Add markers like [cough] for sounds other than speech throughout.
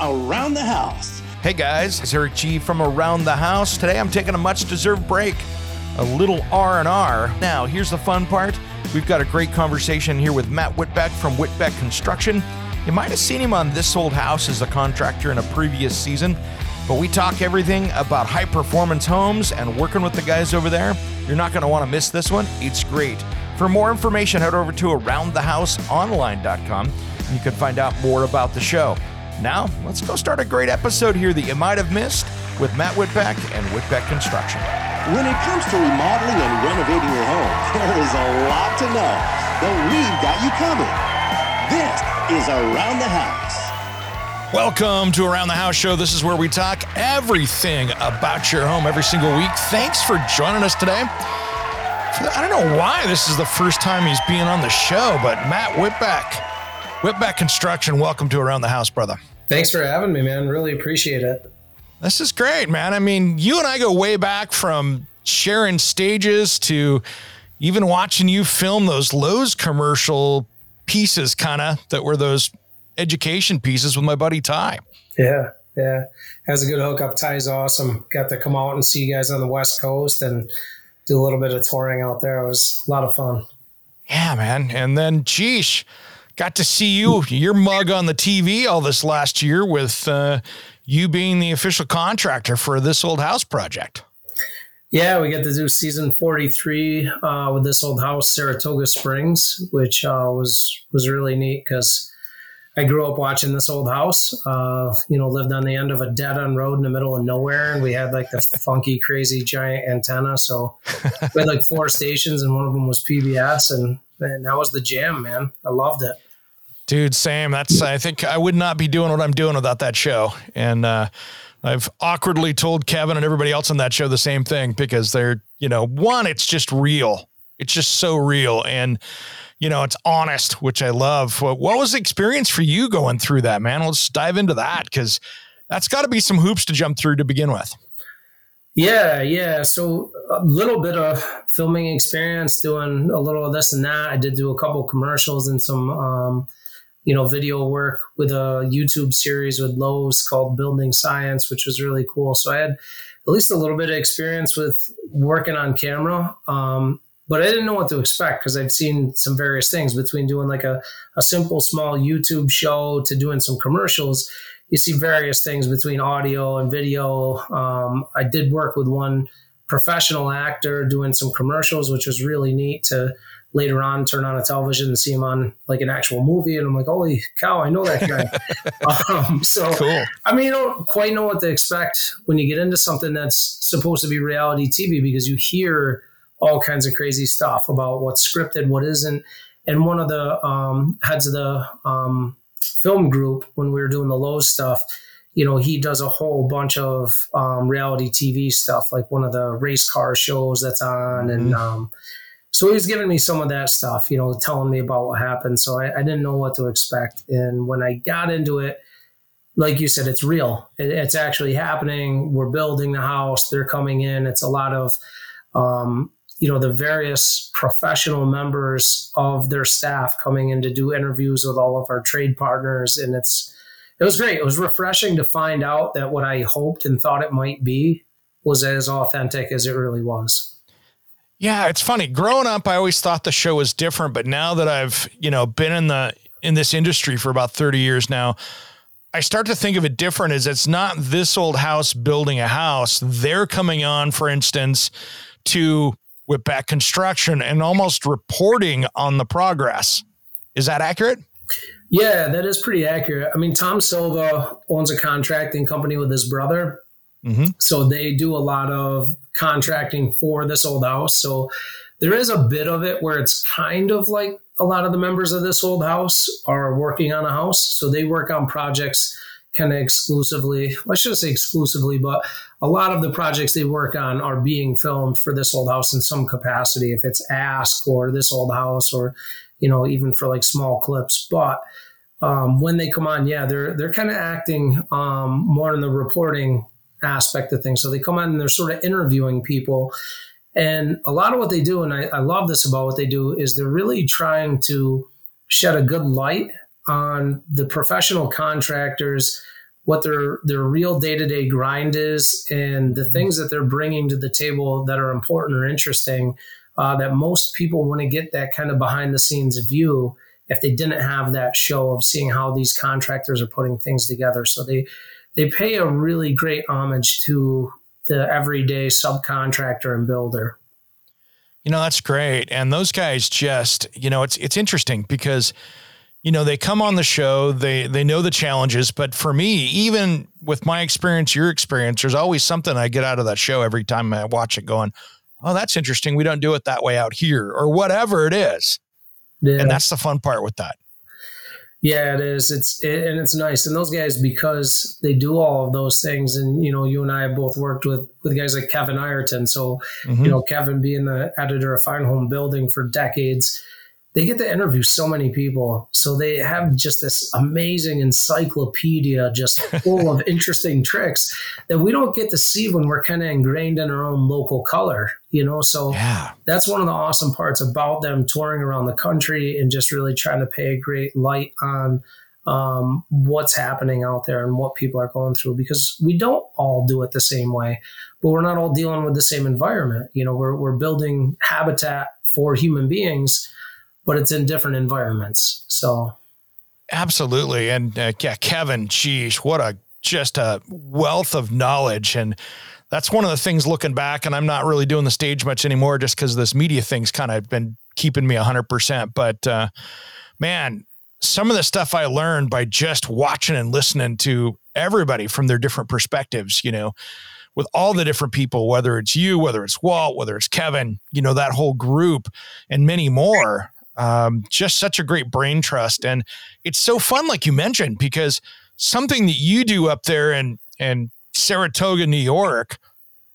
Around the House. Hey guys, it's Eric G from Around the House. Today I'm taking a much-deserved break, a little R&R. Now, here's the fun part. We've got a great conversation here with Matt Whitbeck from Whitbeck Construction. You might have seen him on This Old House as a contractor in a previous season, but we talk everything about high-performance homes and working with the guys over there. You're not going to want to miss this one. It's great. For more information, head over to aroundthehouseonline.com and you can find out more about the show. Now, let's go start a great episode here that you might have missed with Matt Whitbeck and Whitbeck Construction. When it comes to remodeling and renovating your home, [laughs] there is a lot to know, but we've got you covered. This is Around the House. Welcome to Around the House Show. This is where we talk everything about your home every single week. Thanks for joining us today. I don't know why this is the first time he's being on the show, but Matt Whitbeck, Whitbeck Construction, welcome to Around the House, brother. Thanks for having me, man. Really appreciate it. This is great, man. I mean, you and I go way back from sharing stages to even watching you film those Lowe's commercial pieces, kind of that were those education pieces with my buddy Ty. Yeah, yeah. Has a good hookup. Ty's awesome. Got to come out and see you guys on the West Coast and do a little bit of touring out there. It was a lot of fun. Yeah, man. And then, geesh, got to see you, your mug on the TV all this last year with uh, you being the official contractor for this old house project. Yeah, we get to do season 43 uh, with this old house, Saratoga Springs, which uh, was was really neat because I grew up watching this old house. Uh, you know, lived on the end of a dead end road in the middle of nowhere, and we had like the [laughs] funky, crazy, giant antenna. So we had like four stations, and one of them was PBS, and, and that was the jam, man. I loved it. Dude, same. That's I think I would not be doing what I'm doing without that show. And uh, I've awkwardly told Kevin and everybody else on that show the same thing because they're, you know, one, it's just real. It's just so real. And, you know, it's honest, which I love. What, what was the experience for you going through that, man? Let's dive into that because that's got to be some hoops to jump through to begin with. Yeah, yeah. So a little bit of filming experience, doing a little of this and that. I did do a couple commercials and some um, you know, video work with a YouTube series with Lowe's called Building Science, which was really cool. So I had at least a little bit of experience with working on camera. Um, but I didn't know what to expect because I've seen some various things between doing like a, a simple small YouTube show to doing some commercials. You see various things between audio and video. Um, I did work with one professional actor doing some commercials, which was really neat to later on turn on a television and see him on like an actual movie and i'm like holy cow i know that guy. [laughs] Um, so cool. i mean you don't quite know what to expect when you get into something that's supposed to be reality tv because you hear all kinds of crazy stuff about what's scripted what isn't. And one of the um, heads of the um, film group when we were doing the low stuff you know he does a whole bunch of um, reality tv stuff like one of the race car shows that's on and mm-hmm. um, so he's giving me some of that stuff, you know, telling me about what happened. So I, I, didn't know what to expect. And when I got into it, like you said, it's real. It, it's actually happening. We're building the house. They're coming in. It's a lot of, um, you know, the various professional members of their staff coming in to do interviews with all of our trade partners. And it's, it was great. It was refreshing to find out that what I hoped and thought it might be was as authentic as it really was. Yeah, it's funny. Growing up, I always thought the show was different, but now that I've, you know, been in the in this industry for about 30 years now, I start to think of it different as it's not this old house building a house. They're coming on, for instance, to Whitbeck Construction and almost reporting on the progress. Is that accurate? Yeah, that is pretty accurate. I mean, Tom Silva owns a contracting company with his brother, Mm-hmm. So they do a lot of contracting for this old house. So there is a bit of it where it's kind of like a lot of the members of this old house are working on a house. So they work on projects kind of exclusively. Well, I shouldn't say exclusively, but a lot of the projects they work on are being filmed for this old house in some capacity. If it's Ask or this old house, or you know, even for like small clips. But um, when they come on, yeah, they're they're kind of acting um, more in the reporting aspect of things. So they come on and they're sort of interviewing people. And a lot of what they do, and I, I love this about what they do, is they're really trying to shed a good light on the professional contractors, what their their real day to day grind is, and the things that they're bringing to the table that are important or interesting. Uh, that most people want to get that kind of behind the scenes view if they didn't have that show of seeing how these contractors are putting things together. So they they pay a really great homage to the everyday subcontractor and builder. You know, that's great. And those guys just, you know, it's it's interesting because you know, they come on the show, they they know the challenges, but for me, even with my experience, your experience, there's always something I get out of that show every time I watch it going, "Oh, that's interesting. We don't do it that way out here," or whatever it is. Yeah. And that's the fun part with that. Yeah, it is. It's it, and it's nice. And those guys, because they do all of those things, and you know, you and I have both worked with with guys like Kevin Ireton. So, mm-hmm. you know, Kevin being the editor of Fine Homebuilding for decades, they get to interview so many people. So they have just this amazing encyclopedia just [laughs] full of interesting tricks that we don't get to see when we're kind of ingrained in our own local color, you know? So yeah. that's one of the awesome parts about them touring around the country and just really trying to pay a great light on um, what's happening out there and what people are going through because we don't all do it the same way, but we're not all dealing with the same environment. You know, we're, we're building habitat for human beings but it's in different environments. So absolutely. And uh, yeah, Kevin, geez, what a just a wealth of knowledge. And that's one of the things looking back, and I'm not really doing the stage much anymore just because this media thing's kind of been keeping me 100%. But uh, man, some of the stuff I learned by just watching and listening to everybody from their different perspectives, you know, with all the different people, whether it's you, whether it's Walt, whether it's Kevin, you know, that whole group and many more. Um, just such a great brain trust. And it's so fun, like you mentioned, because something that you do up there in, in Saratoga, New York,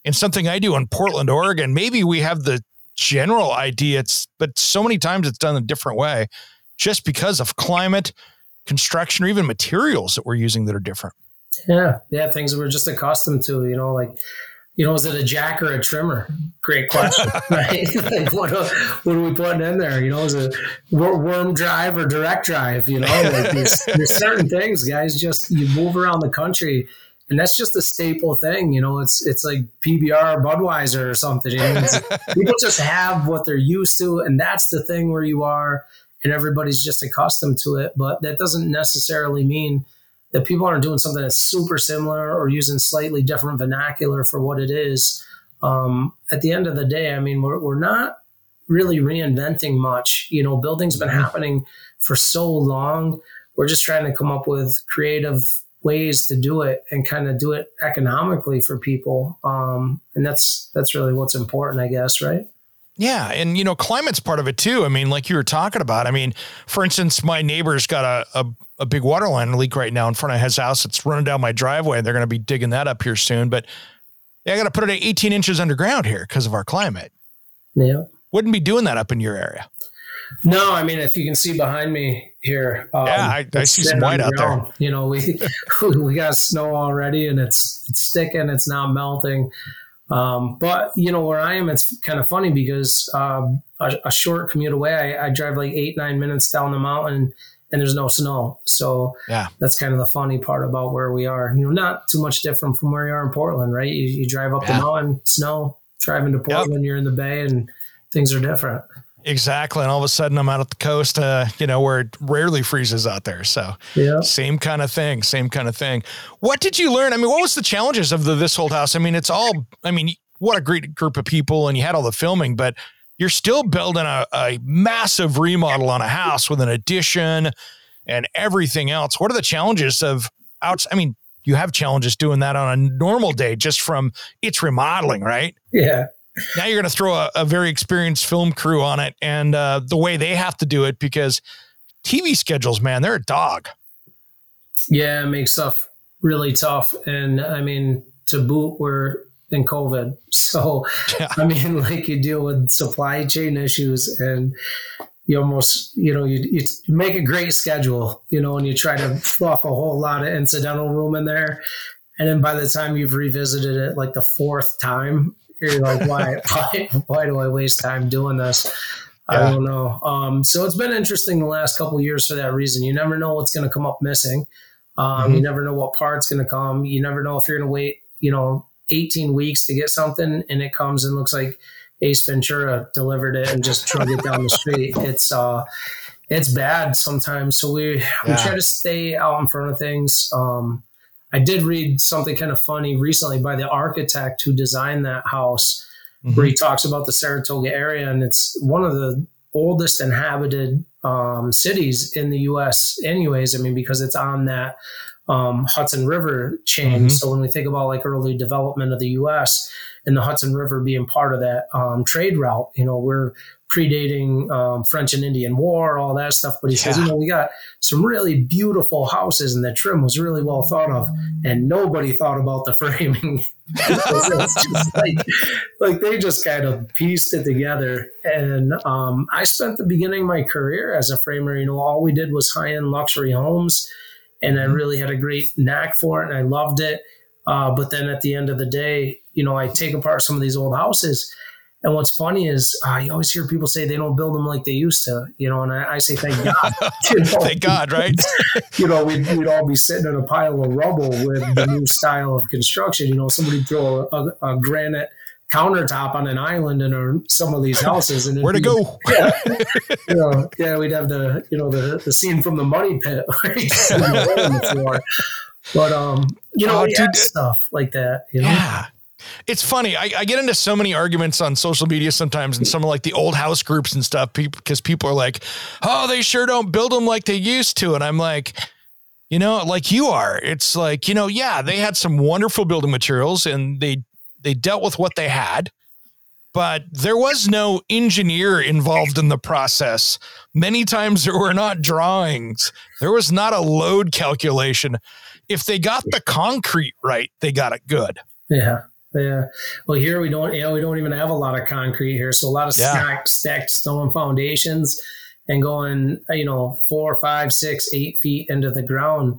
and something I do in Portland, Oregon, maybe we have the general idea, it's, but so many times it's done a different way just because of climate, construction, or even materials that we're using that are different. Yeah. Yeah. Things we're just accustomed to, you know, like, you know, is it a jack or a trimmer? Great question, [laughs] right? [laughs] like what, what are we putting in there? You know, is it worm drive or direct drive? You know, like there's, [laughs] there's certain things, guys. Just you move around the country, and that's just a staple thing. You know, it's it's like PBR or Budweiser or something. You know? people just have what they're used to, and that's the thing where you are, and everybody's just accustomed to it. But that doesn't necessarily mean that people aren't doing something that's super similar or using slightly different vernacular for what it is. Um, at the end of the day, I mean, we're, we're not really reinventing much. You know, building's been mm-hmm. happening for so long. We're just trying to come up with creative ways to do it and kind of do it economically for people. Um, and that's that's really what's important, I guess, right? Yeah, and you know, climate's part of it too. I mean, like you were talking about. I mean, for instance, my neighbor's got a, a, a big water line leak right now in front of his house. It's running down my driveway. They're going to be digging that up here soon. But yeah, I got to put it at 18 inches underground here because of our climate. Yeah, wouldn't be doing that up in your area. No, I mean, if you can see behind me here, um, yeah, I, I see some white out there. You know, we [laughs] we got snow already, and it's it's sticking. It's not melting. Um, but you know where I am, it's kind of funny because um, a, a, short commute away, I, I, drive like eight nine minutes down the mountain, and there's no snow. So yeah, that's kind of the funny part about where we are. You know, not too much different from where you are in Portland, right? You, you drive up yeah. the mountain, snow. Driving to Portland, yep. you're in the bay, and things are different. Exactly. And all of a sudden I'm out at the coast, uh, you know, where it rarely freezes out there. So yeah. same kind of thing, same kind of thing. What did you learn? I mean, what was the challenges of the This Old House? I mean, it's all, I mean, what a great group of people and you had all the filming, but you're still building a, a massive remodel on a house with an addition and everything else. What are the challenges of outs? I mean, you have challenges doing that on a normal day just from its remodeling, right? Yeah. Now you're going to throw a, a, very experienced film crew on it and uh, the way they have to do it because TV schedules, man, they're a dog. Yeah, it makes stuff really tough. And I mean, to boot, we're in COVID. [laughs] So, yeah. I mean, [laughs] like you deal with supply chain issues and you almost, you know, you, you make a great schedule, you know, and you try to fluff a whole lot of incidental room in there. And then by the time you've revisited it like the fourth time, you're like, [laughs] why, why, why do I waste time doing this? Yeah. I don't know. Um, so it's been interesting the last couple years for that reason. You never know what's going to come up missing. Um, mm-hmm. You never know what part's going to come. You never know if you're going to wait, you know, 18 weeks to get something and it comes and looks like Ace Ventura delivered it and just drug it down the street. [laughs] It's uh, it's bad sometimes. So we yeah. we try to stay out in front of things. Um, I did read something kind of funny recently by the architect who designed that house, mm-hmm. where he talks about the Saratoga area, and it's one of the oldest inhabited um, cities in the U.S. Anyways, I mean because it's on that um, Hudson River chain. Mm-hmm. So when we think about like early development of the U.S. and the Hudson River being part of that um, trade route, you know, we're predating um, French and Indian War, all that stuff. But he yeah. says, you know, we got some really beautiful houses, and the trim was really well thought of, and nobody thought about the [laughs] framing. like, like they just kind of pieced it together. And um, I spent the beginning of my career as a framer. You know, all we did was high end luxury homes, and I mm-hmm. really had a great knack for it, and I loved it. Uh, but then at the end of the day, you know, I take apart some of these old houses and what's funny is uh, you always hear people say they don't build them like they used to, you know, and I, I say thank God. [laughs] [laughs] You know? thank God, right? [laughs] you know, we'd, we'd, all be sitting in a pile of rubble with the new style of construction. You know, somebody throw a, a, a granite countertop on an island in our, some of these [laughs] houses. And where to go? [laughs] Yeah, you know, yeah, we'd have the you know the the scene from the money pit, [laughs] the. But um, you know, oh, dude, stuff like that. You know? Yeah it's funny. I, I, get into so many arguments on social media sometimes and some of like the old house groups and stuff because people are like, oh, they sure don't build them like they used to. And I'm like, you know, like you are. It's like, you know, yeah, they had some wonderful building materials and they they dealt with what they had, but there was no engineer involved in the process. Many times there were not drawings. There was not a load calculation. If they got the concrete right, they got it good. Yeah. Yeah. Well, here we don't, you know, we don't even have a lot of concrete here. So a lot of yeah. stacked, stacked stone foundations and going, you know, four, five, six, eight feet into the ground.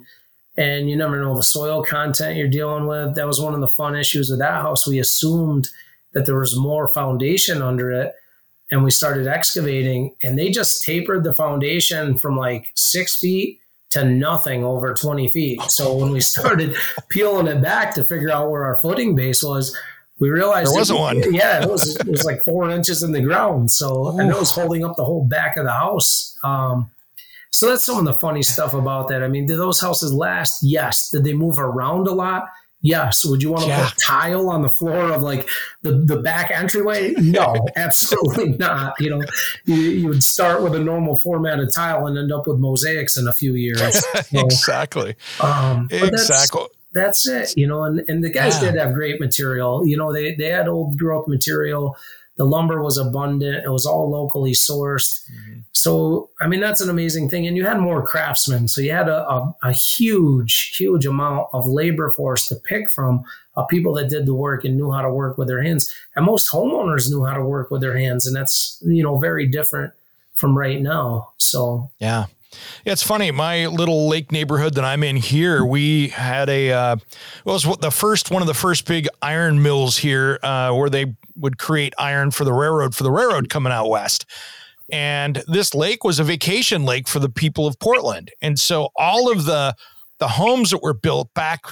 And you never know the soil content you're dealing with. That was one of the fun issues with that house. We assumed that there was more foundation under it. And we started excavating and they just tapered the foundation from like six feet to nothing over 20 feet. So when we [laughs] started peeling it back to figure out where our footing base was, we realized there wasn't one. [laughs] Yeah, it was, it was like four inches in the ground. So Ooh. and it was holding up the whole back of the house. Um, so that's some of the funny stuff about that. I mean, did those houses last? Yes. Did they move around a lot? Yes. Would you want to yeah. put tile on the floor of like the, the back entryway? No, [laughs] absolutely not. You know, you, you would start with a normal formatted tile and end up with mosaics in a few years. [laughs] So, exactly. Um, exactly. That's, that's, it, you know, and, and the guys yeah. did have great material. You know, they, they had old growth material the lumber was abundant. It was all locally sourced. Mm-hmm. So, I mean, that's an amazing thing. And you had more craftsmen. So you had a, a, a huge, huge amount of labor force to pick from uh, people that did the work and knew how to work with their hands. And most homeowners knew how to work with their hands. And that's, you know, very different from right now. So, yeah. Yeah, it's funny. My little lake neighborhood that I'm in here, we had a uh, it was the first one of the first big iron mills here, uh, where they would create iron for the railroad for the railroad coming out west. And this lake was a vacation lake for the people of Portland. And so all of the the homes that were built back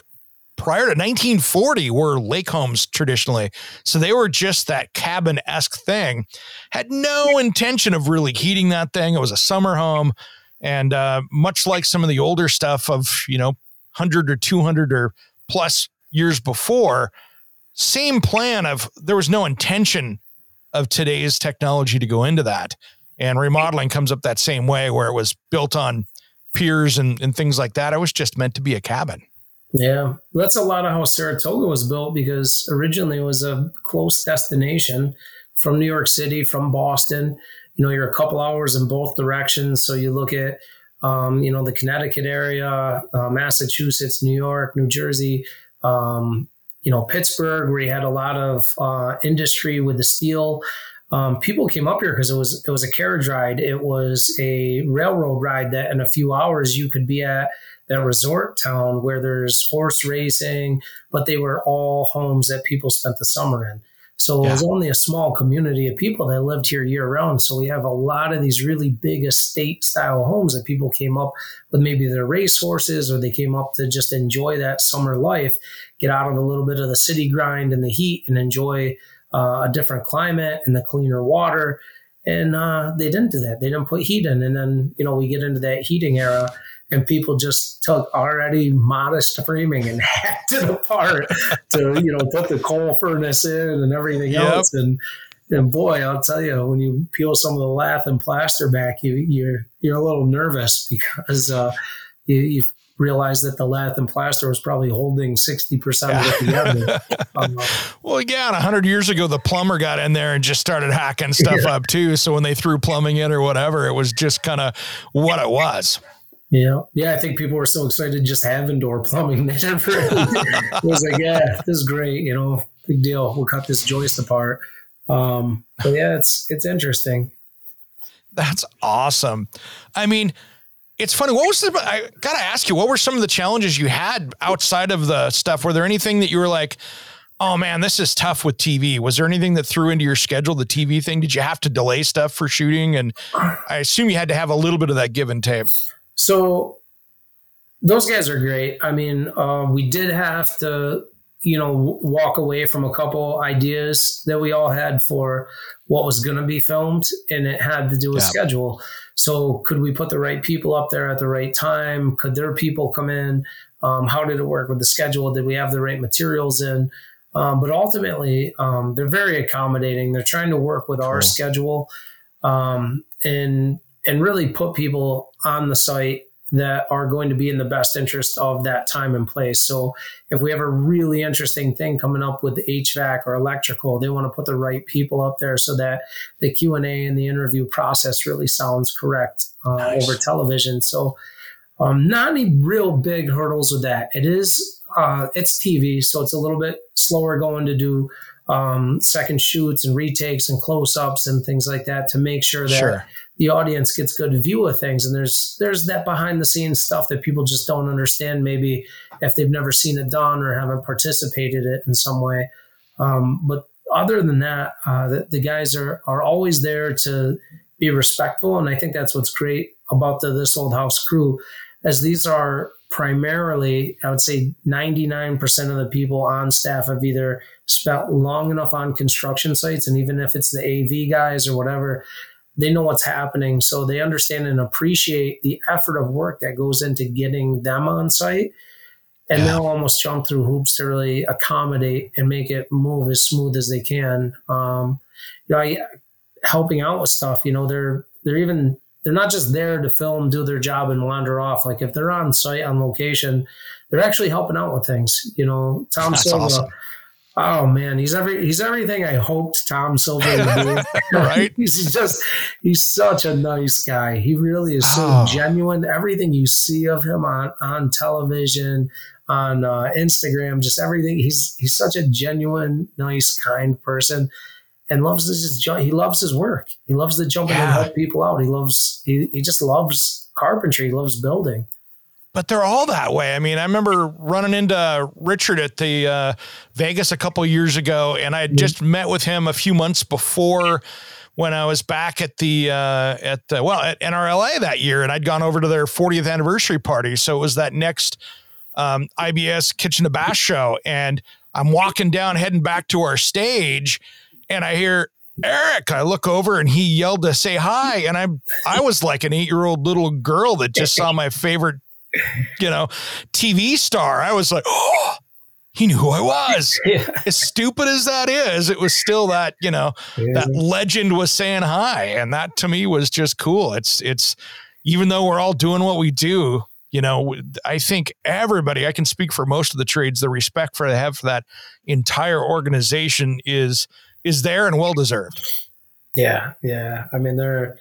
prior to 1940 were lake homes traditionally. So they were just that cabin esque thing. Had no intention of really heating that thing. It was a summer home. And uh, much like some of the older stuff of, you know, 100 or 200 or plus years before, same plan of there was no intention of today's technology to go into that. And remodeling comes up that same way where it was built on piers and, and things like that. It was just meant to be a cabin. Yeah, that's a lot of how Saratoga was built because originally it was a close destination from New York City, from Boston. You know, you're a couple hours in both directions. So you look at, um, you know, the Connecticut area, uh, Massachusetts, New York, New Jersey, um, you know, Pittsburgh, where you had a lot of uh, industry with the steel. Um, people came up here because it was it was a carriage ride. It was a railroad ride that in a few hours you could be at that resort town where there's horse racing, but they were all homes that people spent the summer in. So yeah. it was only a small community of people that lived here year round. So we have a lot of these really big estate style homes that people came up with maybe their race horses or they came up to just enjoy that summer life, get out of a little bit of the city grind and the heat and enjoy uh, a different climate and the cleaner water. And uh, they didn't do that. They didn't put heat in. And then, you know, we get into that heating era and people just took already modest framing and [laughs] hacked it apart to you know put the coal furnace in and everything yep. else and and boy i'll tell you when you peel some of the lath and plaster back you you're you're a little nervous because uh, you, you realize that the lath and plaster was probably holding 60% of it together. um, well, yeah, 100 years ago, the plumber got in there and just started hacking stuff yeah. up too. So when they threw plumbing in or whatever, it was just kind of what it was. Yeah, yeah. I think people were so excited to just have indoor plumbing. [laughs] They never [laughs] it was like, yeah, this is great. You know, big deal. We'll cut this joist apart. Um, but yeah, it's it's interesting. That's awesome. I mean, it's funny. What was the? I gotta ask you, what were some of the challenges you had outside of the stuff? Were there anything that you were like? Oh man, this is tough with TV. Was there anything that threw into your schedule the TV thing? Did you have to delay stuff for shooting? And I assume you had to have a little bit of that give and take. So those guys are great. I mean, uh, we did have to, you know, walk away from a couple ideas that we all had for what was going to be filmed, and it had to do with yeah. schedule. So, could we put the right people up there at the right time? Could their people come in? Um, how did it work with the schedule? Did we have the right materials in? Um, but ultimately, um, they're very accommodating. They're trying to work with our schedule, um, and and really put people on the site that are going to be in the best interest of that time and place. So if we have a really interesting thing coming up with HVAC or electrical, they want to put the right people up there so that the Q&A and the interview process really sounds correct uh, nice. over television. So um, not any real big hurdles with that. It is uh, it's TV, so it's a little bit slower going to do um, second shoots and retakes and close ups and things like that to make sure that sure. the audience gets good view of things. And there's there's that behind the scenes stuff that people just don't understand maybe if they've never seen it done or haven't participated it in some way. Um, but other than that uh, the, the, guys are are always there to be respectful. And i think that's what's great about the this old house crew as these are primarily i would say 99% of the people on staff have either spent long enough on construction sites and even if it's the av guys or whatever they know what's happening. So they understand and appreciate the effort of work that goes into getting them on site. And yeah. they'll almost jump through hoops to really accommodate and make it move as smooth as they can. Um, you know, I, helping out with stuff, you know, they're, they're even, they're not just there to film, do their job and wander off. Like if they're on site on location, they're actually helping out with things. You know, Tom That's Silva, awesome. Oh man, he's every he's everything I hoped Tom Silva would be. [laughs] [laughs] right? he's just he's such a nice guy. He really is so oh. genuine. Everything you see of him on on television, on uh, Instagram, just everything. He's he's such a genuine, nice, kind person, and loves just he loves his work. He loves to jump yeah. in and help people out. He loves he he just loves carpentry. He loves building but they're all that way. I mean, I remember running into Richard at the uh, Vegas a couple years ago, and I had just met with him a few months before when I was back at the uh, at the, well at NRLA that year, and I'd gone over to their 40th anniversary party. So it was that next um, IBS Kitchen to Bath show, and I'm walking down, heading back to our stage, and I hear Eric. I look over and he yelled to say hi. And I I was like an eight year old little girl that just saw my favorite you know, TV star. I was like, oh, [gasps] he knew who I was. [laughs] Yeah. As stupid as that is, it was still that, you know, yeah. that legend was saying hi. And that to me was just cool. It's, it's, even though we're all doing what we do, you know, I think everybody, I can speak for most of the trades, the respect for they have for that entire organization is is there and well deserved. Yeah, yeah. I mean, they're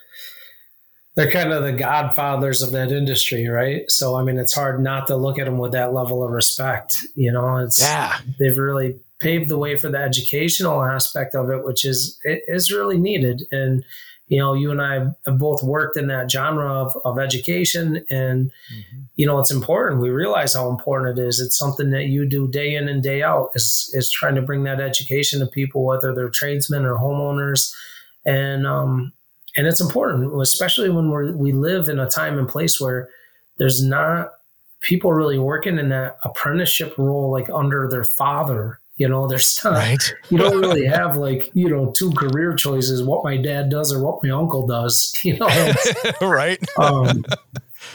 they're kind of the godfathers of that industry, right? So, I mean, it's hard not to look at them with that level of respect. You know, it's yeah. They've really paved the way for the educational aspect of it, which is it is really needed. And you know, you and I have both worked in that genre of, of education, and mm-hmm. you know, it's important. We realize how important it is. It's something that you do day in and day out. Is is trying to bring that education to people, whether they're tradesmen or homeowners, and um, and it's important, especially when we're, we live in a time and place where there's not people really working in that apprenticeship role like under their father you know, there's [laughs] not, right. you don't [laughs] really have like, you know, two career choices, what my dad does or what my uncle does, [laughs] you know, right. um,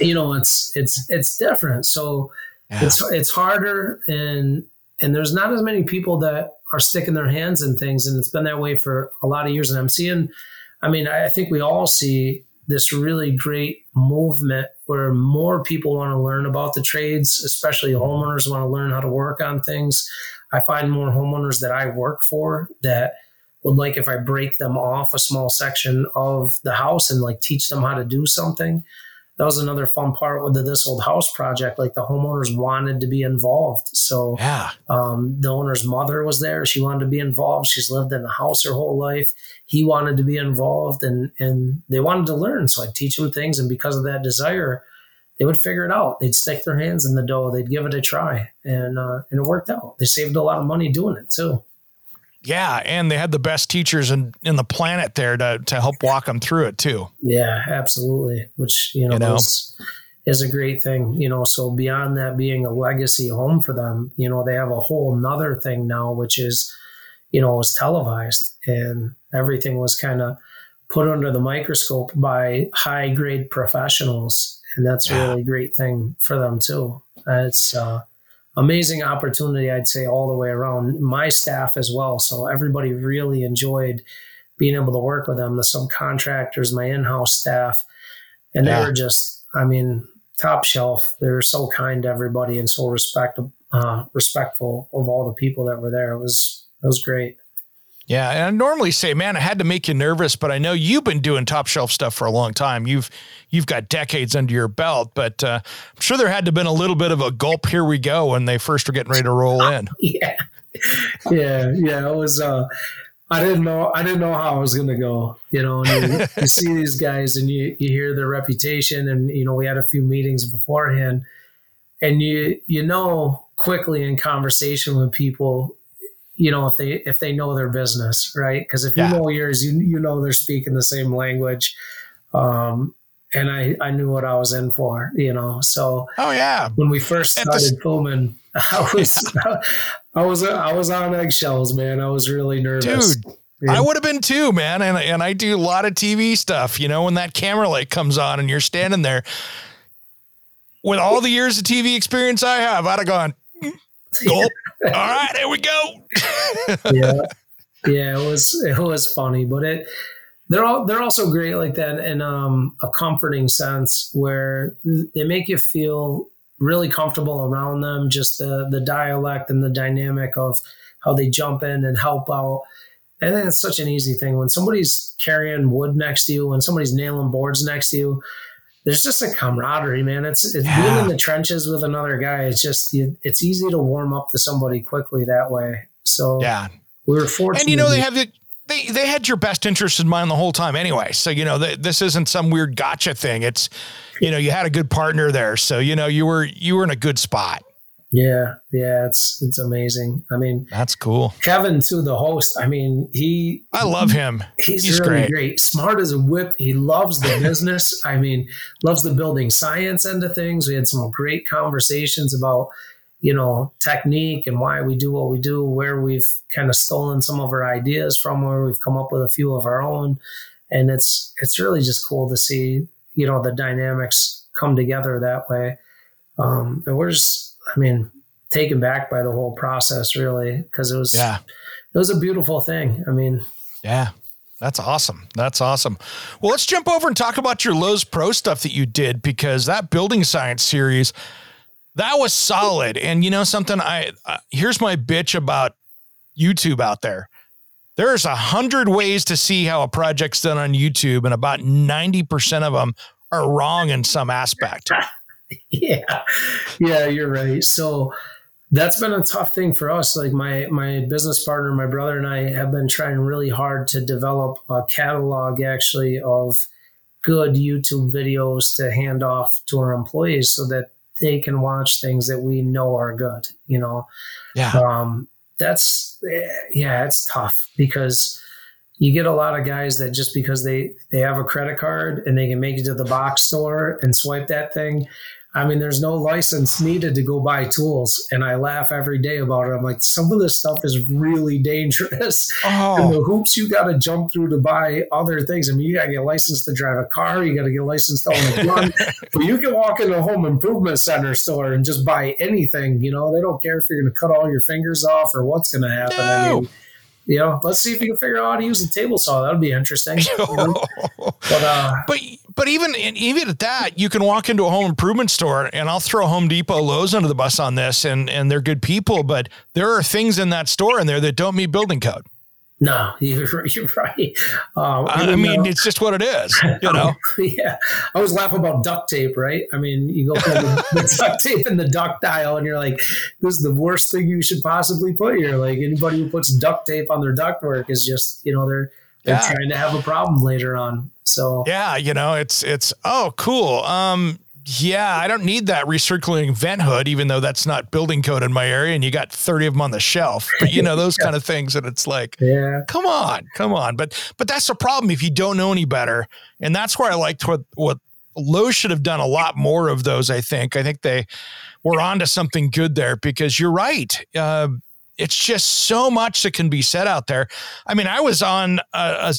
you know, it's, it's, it's different. So yeah. it's, it's harder and, and there's not as many people that are sticking their hands in things. And it's been that way for a lot of years. And I'm seeing, I mean, I think we all see this really great movement where more people want to learn about the trades, especially homeowners want to learn how to work on things. I find more homeowners that I work for that would like if I break them off a small section of the house and like teach them how to do something. That was another fun part with the This Old House project. Like the homeowners wanted to be involved. So yeah. um, the owner's mother was there. She wanted to be involved. She's lived in the house her whole life. He wanted to be involved and, and they wanted to learn. So I teach them things. And because of that desire, they would figure it out. They'd stick their hands in the dough. They'd give it a try, and uh, and it worked out. They saved a lot of money doing it too. Yeah, and they had the best teachers in, in the planet there to to help walk them through it too. Yeah, absolutely. Which you know, you know? Is, is a great thing. You know, so beyond that being a legacy home for them, you know, they have a whole nother thing now, which is, you know, was televised and everything was kind of put under the microscope by high grade professionals and that's a really great thing for them too. It's uh, amazing opportunity, I'd say, all the way around. My staff as well, so everybody really enjoyed being able to work with them. The subcontractors, my in-house staff, and yeah. they were just, I mean, top shelf. They were so kind to everybody and so respect, uh, respectful of all the people that were there. It was it was great. Yeah, and I normally say, man, I had to make you nervous, but I know you've been doing top shelf stuff for a long time. You've you've got decades under your belt, but uh, I'm sure there had to have been a little bit of a gulp. Here we go when they first were getting ready to roll in. [laughs] yeah, yeah, yeah. It was. Uh, I didn't know. I didn't know how I was going to go. You know, you, [laughs] you see these guys and you you hear their reputation, and you know we had a few meetings beforehand, and you you know quickly in conversation with people you know if they if they know their business right because if you yeah. know yours you you know they're speaking the same language um and i i knew what i was in for you know so oh yeah when we first started filming [laughs] i [laughs] was yeah. i was i was on eggshells man i was really nervous dude yeah. I would have been too, man. And, and I do a lot of TV stuff, you know, when that camera light comes on and you're standing there with all the years of TV experience I have, I'd have gone, [laughs] gulp, all right, here we go. [laughs] [laughs] yeah, yeah, it was it was funny, but it they're all they're also great like that in um, a comforting sense where they make you feel really comfortable around them. Just the the dialect and the dynamic of how they jump in and help out. And then it's such an easy thing when somebody's carrying wood next to you, when somebody's nailing boards next to you there's just a camaraderie, man. It's, it's yeah. being in the trenches with another guy. It's just it's easy to warm up to somebody quickly that way. So yeah, we were fortunate. And you know they have the, they they had your best interest in mind the whole time anyway. So you know this isn't some weird gotcha thing. It's you know you had a good partner there, so you know you were you were in a good spot. Yeah, yeah, it's it's amazing. I mean, that's cool. Kevin, too, the host. I mean, he. I love him. He's, he's really great. great. Smart as a whip. He loves the business. I mean, loves the building science end of things. We had some great conversations about, you know, technique and why we do what we do, where we've kind of stolen some of our ideas from, where we've come up with a few of our own, and it's it's really just cool to see, you know, the dynamics come together that way. Um, and we're just I mean, taken back by the whole process really because it was yeah it was a beautiful thing. I mean, yeah. That's awesome. That's awesome. Well, let's jump over and talk about your Lowe's Pro stuff that you did because that building science series that was solid. And you know something? I uh, here's my bitch about YouTube out there. There's a hundred ways to see how a project's done on YouTube, and about ninety percent of them are wrong in some aspect. [laughs] [laughs] yeah, yeah, you're right. So that's been a tough thing for us. Like my my business partner, my brother, and I have been trying really hard to develop a catalog actually of good YouTube videos to hand off to our employees so that they can watch things that we know are good. You know, yeah. Um, that's yeah, it's tough because you get a lot of guys that just because they they have a credit card and they can make it to the box store and swipe that thing I mean, there's no license needed to go buy tools. And I laugh every day about it. I'm like, some of this stuff is really dangerous. Oh. [laughs] And the hoops you got to jump through to buy other things. I mean, you got to get licensed to drive a car, you got to get licensed to own a gun. [laughs] but you can walk into a home improvement center store and just buy anything. You know, they don't care if you're going to cut all your fingers off or what's going to happen. No. I mean, you know, let's see if you can figure out how to use a table saw. That would be interesting. [laughs] You know? but, uh, but but even even at that, you can walk into a home improvement store, and I'll throw Home Depot, Lowe's under the bus on this, and and they're good people, but there are things in that store in there that don't meet building code. No, [laughs] you're, you're right. Uh, I, I mean, it's just what it is, [laughs] you know. yeah, I always laugh about duct tape, right? I mean, you go the, [laughs] the duct tape in the ductile, and you're like, "This is the worst thing you should possibly put here." Like anybody who puts duct tape on their ductwork is just, you know, they're they're yeah. trying to have a problem later on. So yeah, you know, it's it's oh cool. Um, yeah, I don't need that recirculating vent hood, even though that's not building code in my area, and you got thirty of them on the shelf. But you know [laughs] those yeah. kind of things, and it's like, yeah, come on, come on. But but that's the problem if you don't know any better, and that's where I liked what what Lowe should have done a lot more of those. I think. I think they were onto something good there because you're right. Uh, it's just so much that can be said out there. I mean, I was on a, a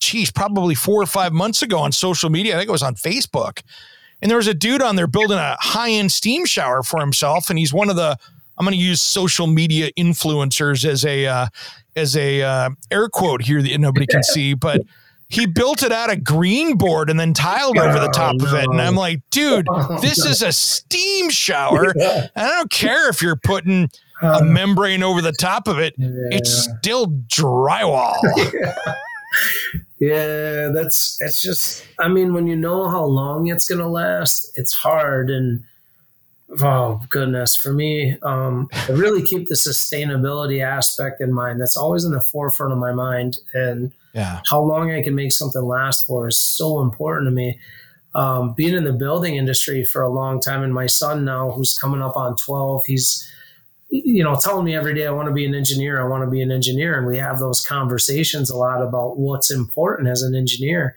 geez, probably four or five months ago on social media. I think it was on Facebook. And there was a dude on there building a high end steam shower for himself. And he's one of the, I'm going to use social media influencers as a, uh, as a uh, air quote here that nobody can see, but he built it out of green board and then tiled over the top oh, of it. And I'm like, dude, this is a steam shower. [laughs] And I don't care if you're putting a membrane over the top of it. Yeah. It's still drywall. [laughs] yeah. that's it's just. I mean, when you know how long it's gonna last, it's hard and. Oh goodness! For me, um, I really keep the sustainability aspect in mind. That's always in the forefront of my mind, and yeah. how long I can make something last for is so important to me. Um, being in the building industry for a long time, and my son now, who's coming up on twelve, he's you know, telling me every day I want to be an engineer, I want to be an engineer. And we have those conversations a lot about what's important as an engineer.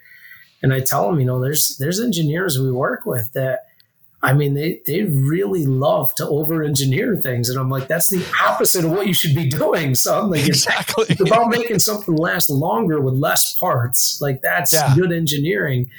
And I tell them, you know, there's there's engineers we work with that I mean, they they really love to over engineer things. And I'm like, that's the opposite of what you should be doing. So I'm like, exactly. it's about making something last longer with less parts. Like that's yeah. good engineering.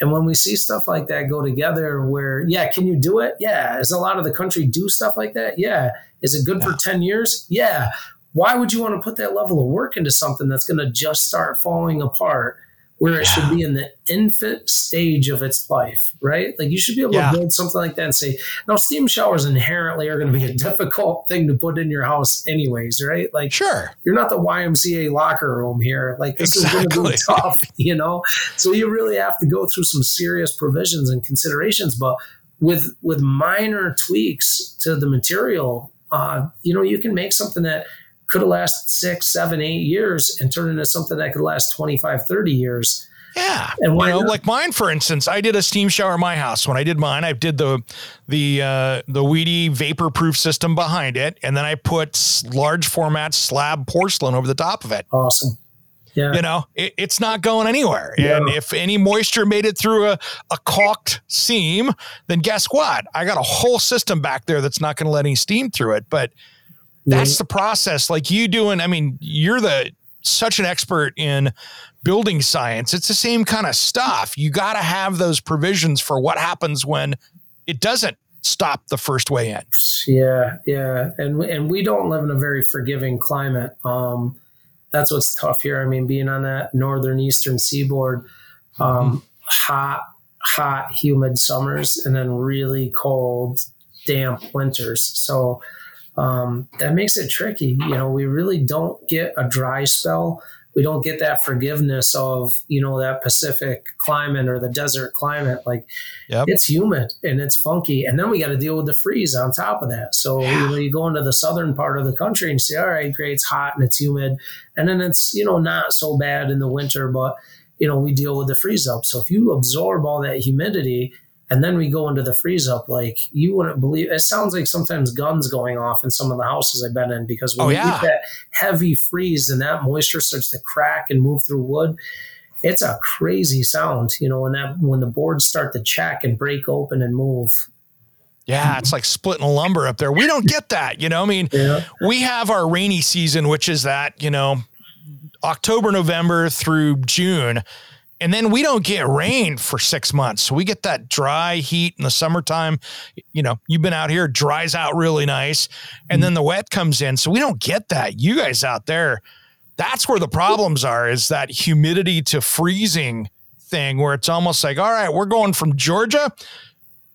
And when we see stuff like that go together, where, yeah, can you do it? Yeah. Does a lot of the country do stuff like that? Yeah. Is it good yeah. for 10 years? Yeah. Why would you want to put that level of work into something that's going to just start falling apart? where it yeah. should be in the infant stage of its life, right? Like you should be able yeah. to build something like that and say, now steam showers inherently are going to be a [laughs] difficult thing to put in your house anyways, right? Like sure. You're not the YMCA locker room here. Like this exactly. is going to be tough, you know? So you really have to go through some serious provisions and considerations, but with with minor tweaks to the material, uh, you know, you can make something that could have lasted six, seven, eight years and turn into something that could last 25, 30 years. Yeah. And why you know, like mine, for instance, I did a steam shower in my house. When I did mine, I did the the uh, the Wedi vapor proof system behind it, and then I put large format slab porcelain over the top of it. Awesome. Yeah. You know, it, it's not going anywhere. Yeah. And if any moisture made it through a, a caulked seam, then guess what? I got a whole system back there that's not going to let any steam through it. But that's the process. Like you doing, I mean, you're the such an expert in building science. It's the same kind of stuff. You got to have those provisions for what happens when it doesn't stop the first way in. Yeah, yeah, and and we don't live in a very forgiving climate. Um, that's what's tough here. I mean, being on that northern eastern seaboard, um, mm-hmm. hot, hot, humid summers, and then really cold, damp winters. So um, that makes it tricky. You know, we really don't get a dry spell we don't get that forgiveness of you know that Pacific climate or the desert climate. Like yep. it's humid and it's funky, and then we got to deal with the freeze on top of that. So yeah. you know you go into the southern part of the country and say, all right, great, it's hot and it's humid, and then it's you know not so bad in the winter, but you know we deal with the freeze up. So if you absorb all that humidity and then we go into the freeze up, like you wouldn't believe. It sounds like sometimes guns going off in some of the houses I've been in because when oh, yeah. you get that heavy freeze and that moisture starts to crack and move through wood, it's a crazy sound. You know, when that when the boards start to check and break open and move. Yeah, it's like splitting lumber up there. We don't get that. You know, I mean, yeah. we have our rainy season, which is that you know October, November through June and then we don't get rain for six months. So we get that dry heat in the summertime. You know, you've been out here, dries out really nice. And mm-hmm. then the wet comes in. So we don't get that. You guys out there, that's where the problems are is that humidity to freezing thing where it's almost like, all right, we're going from Georgia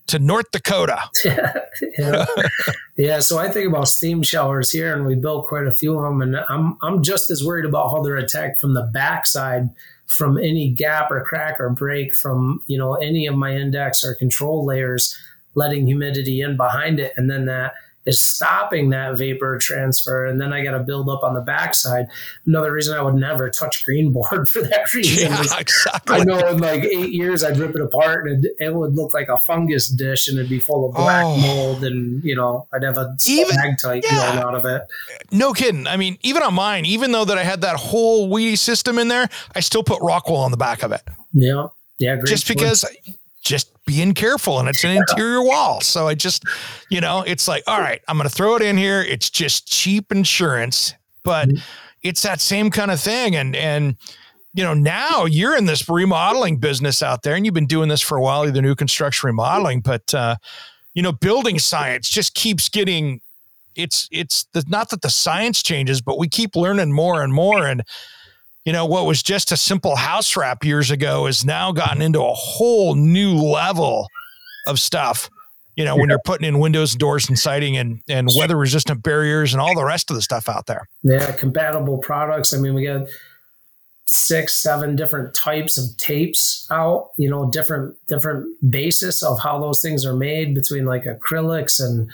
to North Dakota. [laughs] yeah. yeah. So I think about steam showers here and we built quite a few of them. And I'm, I'm just as worried about how they're attacked from the backside from any gap or crack or break from you know any of my index or control layers letting humidity in behind it and then that is stopping that vapor transfer and then i got to build up on the backside another reason i would never touch green board [laughs] for that reason yeah, exactly. i know in like eight years i'd rip it apart and it, it, would look like a fungus dish and it'd be full of black oh. mold and you know i'd have a stalactite yeah. going out of it no kidding i mean even on mine even though that i had that whole Wedi system in there i still put rockwool on the back of it yeah yeah just because just being careful and it's an interior wall. So I just, you know, it's like, all right, I'm going to throw it in here. It's just cheap insurance, but mm-hmm. it's that same kind of thing. And, and, you know, now you're in this remodeling business out there and you've been doing this for a while, either new construction remodeling, but, uh, you know, building science just keeps getting, it's, it's the, not that the science changes, but we keep learning more and more. And, you know, what was just a simple house wrap years ago has now gotten into a whole new level of stuff. You know, yeah. when you're putting in windows and doors and siding and, and weather resistant barriers and all the rest of the stuff out there. Yeah, compatible products. I mean, we got six, seven different types of tapes out, you know, different different basis of how those things are made between like acrylics and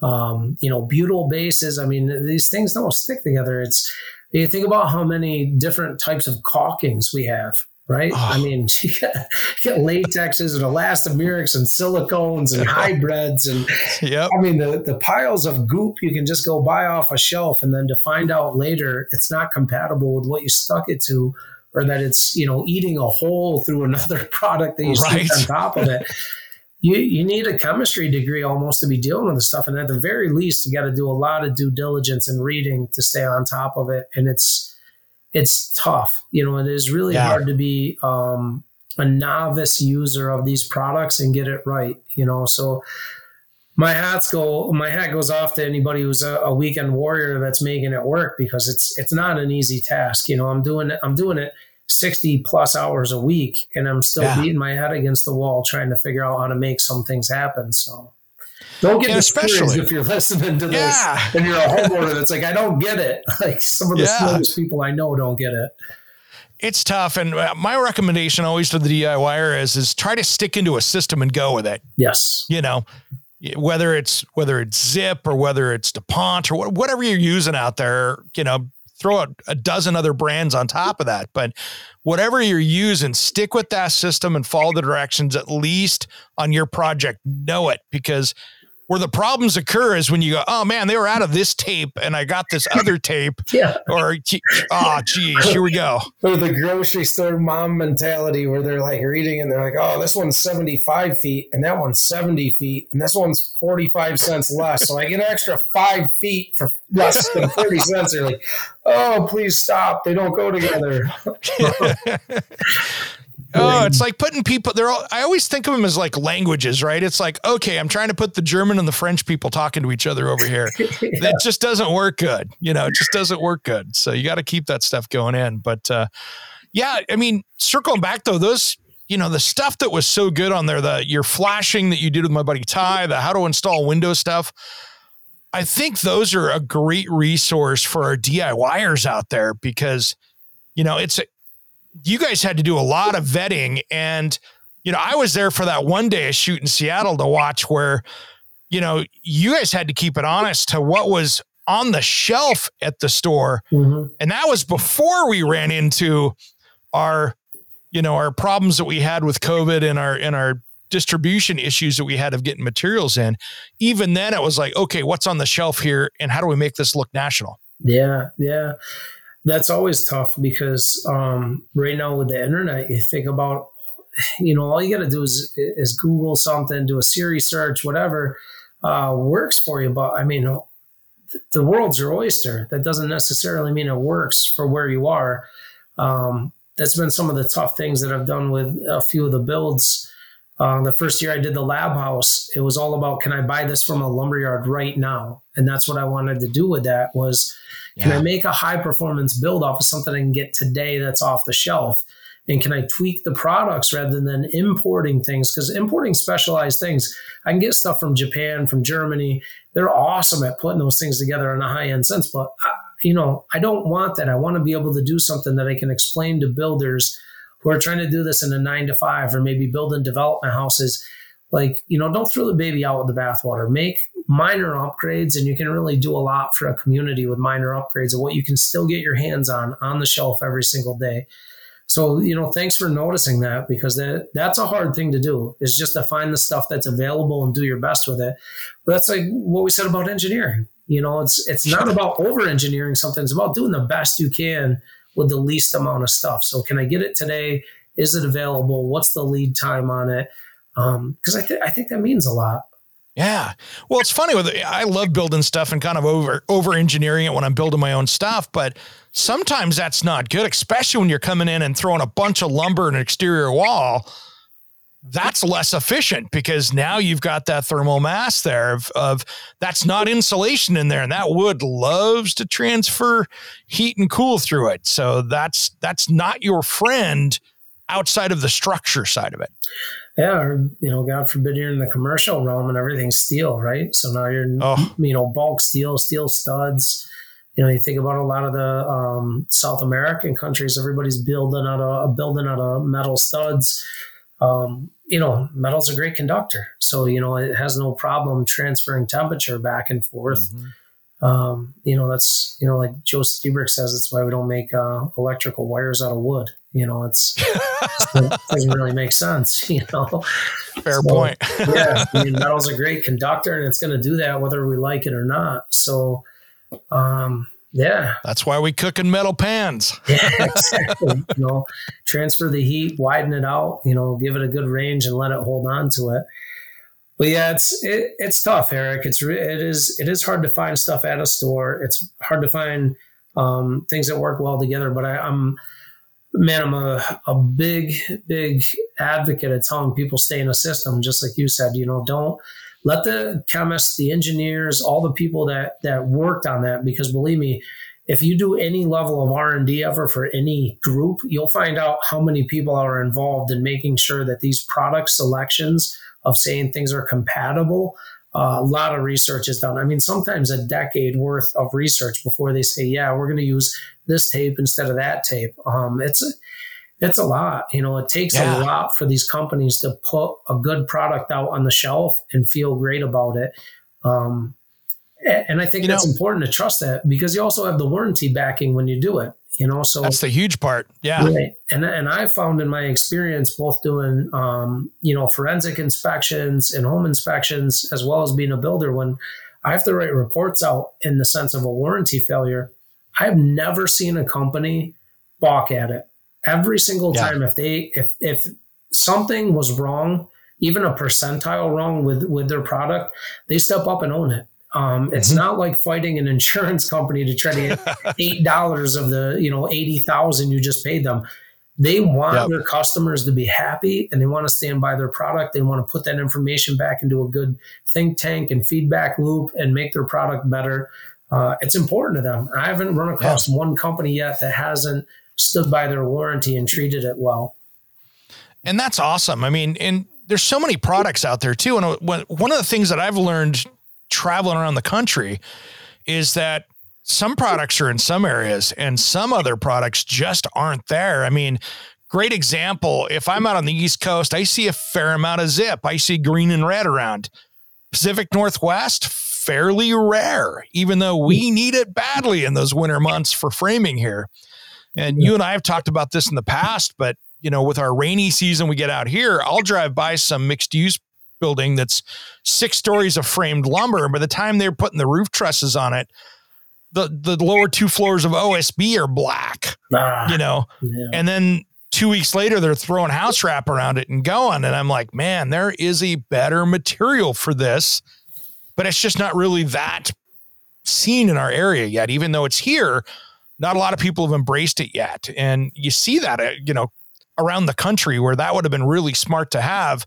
um, you know, butyl bases. I mean, these things don't stick together. It's you think about how many different types of caulkings we have, right? Oh. I mean, [laughs] you get, you get latexes and elastomerics and silicones and [laughs] hybrids. And yep. I mean, the, the piles of goop you can just go buy off a shelf and then to find out later it's not compatible with what you stuck it to or that it's, you know, eating a hole through another [laughs] product that you right. stick on top of it you you need a chemistry degree almost to be dealing with the stuff. And at the very least, you got to do a lot of due diligence and reading to stay on top of it. And it's it's tough. You know, it is really yeah. hard to be um, a novice user of these products and get it right. You know, so my hats go my hat goes off to anybody who's a, a weekend warrior that's making it work because it's it's not an easy task. You know, I'm doing it. I'm doing it 60 plus hours a week and I'm still yeah. beating my head against the wall trying to figure out how to make some things happen. So don't get discouraged if you're [laughs] listening to this yeah. and you're a homeowner that's like, I don't get it. [laughs] Like some of the yeah. people I know don't get it. It's tough. And uh, my recommendation always to the DIYer is, is try to stick into a system and go with it. Yes. You know, whether it's, whether it's zip or whether it's DuPont or whatever you're using out there, you know, throw a, a dozen other brands on top of that. But whatever you're using, stick with that system and follow the directions at least on your project. Know it because where the problems occur is when you go, oh man, they were out of this tape and I got this other tape. [laughs] yeah. Or, oh, geez, here we go. [laughs] Or the grocery store mom mentality where they're like reading and they're like, oh, this one's 75 feet and that one's 70 feet and this one's 45 cents less. So I get an extra five feet for less than 30 [laughs] cents. They're like, oh, please stop. They don't go together. Oh, it's like putting people. They're all. I always think of them as like languages, right? It's like okay, I'm trying to put the German and the French people talking to each other over here. [laughs] yeah. That just doesn't work good. You know, it just doesn't work good. So you got to keep that stuff going in. But uh, yeah, I mean, circling back though, those you know the stuff that was so good on there, the your flashing that you did with my buddy Ty, the how to install Windows stuff. I think those are a great resource for our DIYers out there because you know it's you guys had to do a lot of vetting. And you know i was there for that one day shoot in seattle to watch where you know you guys had to keep it honest to what was on the shelf at the store. Mm-hmm. and that was before we ran into our you know our problems that we had with covid and our and our distribution issues that we had of getting materials in. Even then it was like okay what's on the shelf here and how do we make this look national? Yeah yeah that's always tough because um, right now with the internet, you think about, you know, all you got to do is is Google something, do a Siri search, whatever uh, works for you. But I mean, the world's your oyster. That doesn't necessarily mean it works for where you are. Um, that's been some of the tough things that I've done with a few of the builds. Uh, the first year I did the lab house, it was all about can I buy this from a lumberyard right now, and that's what I wanted to do with that was can yeah. I make a high performance build off of something I can get today that's off the shelf? And can I tweak the products rather than importing things? Because importing specialized things, I can get stuff from Japan, from Germany. They're awesome at putting those things together in a high end sense. But, I, you know, I don't want that. I want to be able to do something that I can explain to builders who are trying to do this in a nine to five or maybe building development houses like you know don't throw the baby out with the bathwater. Make minor upgrades and you can really do a lot for a community with minor upgrades of what you can still get your hands on on the shelf every single day. So you know thanks for noticing that because that that's a hard thing to do is just to find the stuff that's available and do your best with it. But that's like what we said about engineering. You know it's it's not about over engineering something it's about doing the best you can with the least amount of stuff. So can i get it today? Is it available? What's the lead time on it because um, I, th- I think that means a lot. Yeah. Well, it's funny with I love building stuff and kind of over over engineering it when I'm building my own stuff, but sometimes that's not good, especially when you're coming in and throwing a bunch of lumber and an exterior wall. That's less efficient because now you've got that thermal mass there of, of that's not insulation in there, and that wood loves to transfer heat and cool through it. So that's that's not your friend outside of the structure side of it yeah, or, you know, God forbid you're in the commercial realm and everything's steel, right? So now you're, oh. you know, bulk steel, steel studs. You know, you think about a lot of the um, South American countries, everybody's building out a building out of metal studs. Um, you know, metal's a great conductor, so you know it has no problem transferring temperature back and forth. Mm-hmm. Um, you know, that's you know, like Joe Lstiburek says, that's why we don't make uh, electrical wires out of wood. You know, it's [laughs] it doesn't really make sense. [laughs] You know, fair so, point. [laughs] yeah, I mean, metal's a great conductor, and it's going to do that whether we like it or not. So, um, yeah, that's why we cook in metal pans. yeah, exactly. you know, transfer the heat, widen it out. You know, give it a good range, and let it hold on to it. But yeah, it's it, it's tough, Eric. It's it is it is hard to find stuff at a store. It's hard to find um, things that work well together. But I, I'm man, I'm a, a big, big advocate of telling people stay in a system, just like you said, you know, don't let the chemists, the engineers, all the people that that worked on that, because believe me, if you do any level of R&D ever for any group, you'll find out how many people are involved in making sure that these product selections of saying things are compatible uh, a lot of research is done. I mean, sometimes a decade worth of research before they say, "Yeah, we're going to use this tape instead of that tape." Um, it's a, it's a lot. You know, it takes yeah. a lot for these companies to put a good product out on the shelf and feel great about it. Um, and I think you that's know, important to trust that because you also have the warranty backing when you do it you know so that's the huge part yeah. Right. and and i found in my experience both doing um, you know forensic inspections and home inspections as well as being a builder when i have to write reports out in the sense of a warranty failure i've never seen a company balk at it. Every single time if they if if something was wrong even a percentile wrong with with their product they step up and own it um, it's mm-hmm. not like fighting an insurance [laughs] company to try to get [laughs] eight dollars of the you know eighty thousand you just paid them. They want yep. their customers to be happy and they want to stand by their product. They want to put that information back into a good think tank and feedback loop and make their product better. Uh, it's important to them. I haven't run across yeah. one company yet that hasn't stood by their warranty and treated it well. And that's awesome. I mean, and there's so many products out there too. And uh, one of the things that I've learned traveling around the country is that some products are in some areas and some other products just aren't there. I mean, great example. If I'm out on the East Coast, I see a fair amount of zip. I see green and red around. Pacific Northwest, fairly rare, even though we hmm. need it badly in those winter months for framing here. And you and I have talked about this in the past, but you know, with our rainy season we get out here, I'll drive by some mixed use building that's six stories of framed lumber. And by the time they're putting the roof trusses on it, the, the lower two floors of OSB are black, ah, you know, yeah. and then two weeks later they're throwing house wrap around it and going. And I'm like, man, there is a better material for this, but it's just not really that seen in our area yet, even though it's here. Not a lot of people have embraced it yet. And you see that, uh, you know, around the country where that would have been really smart to have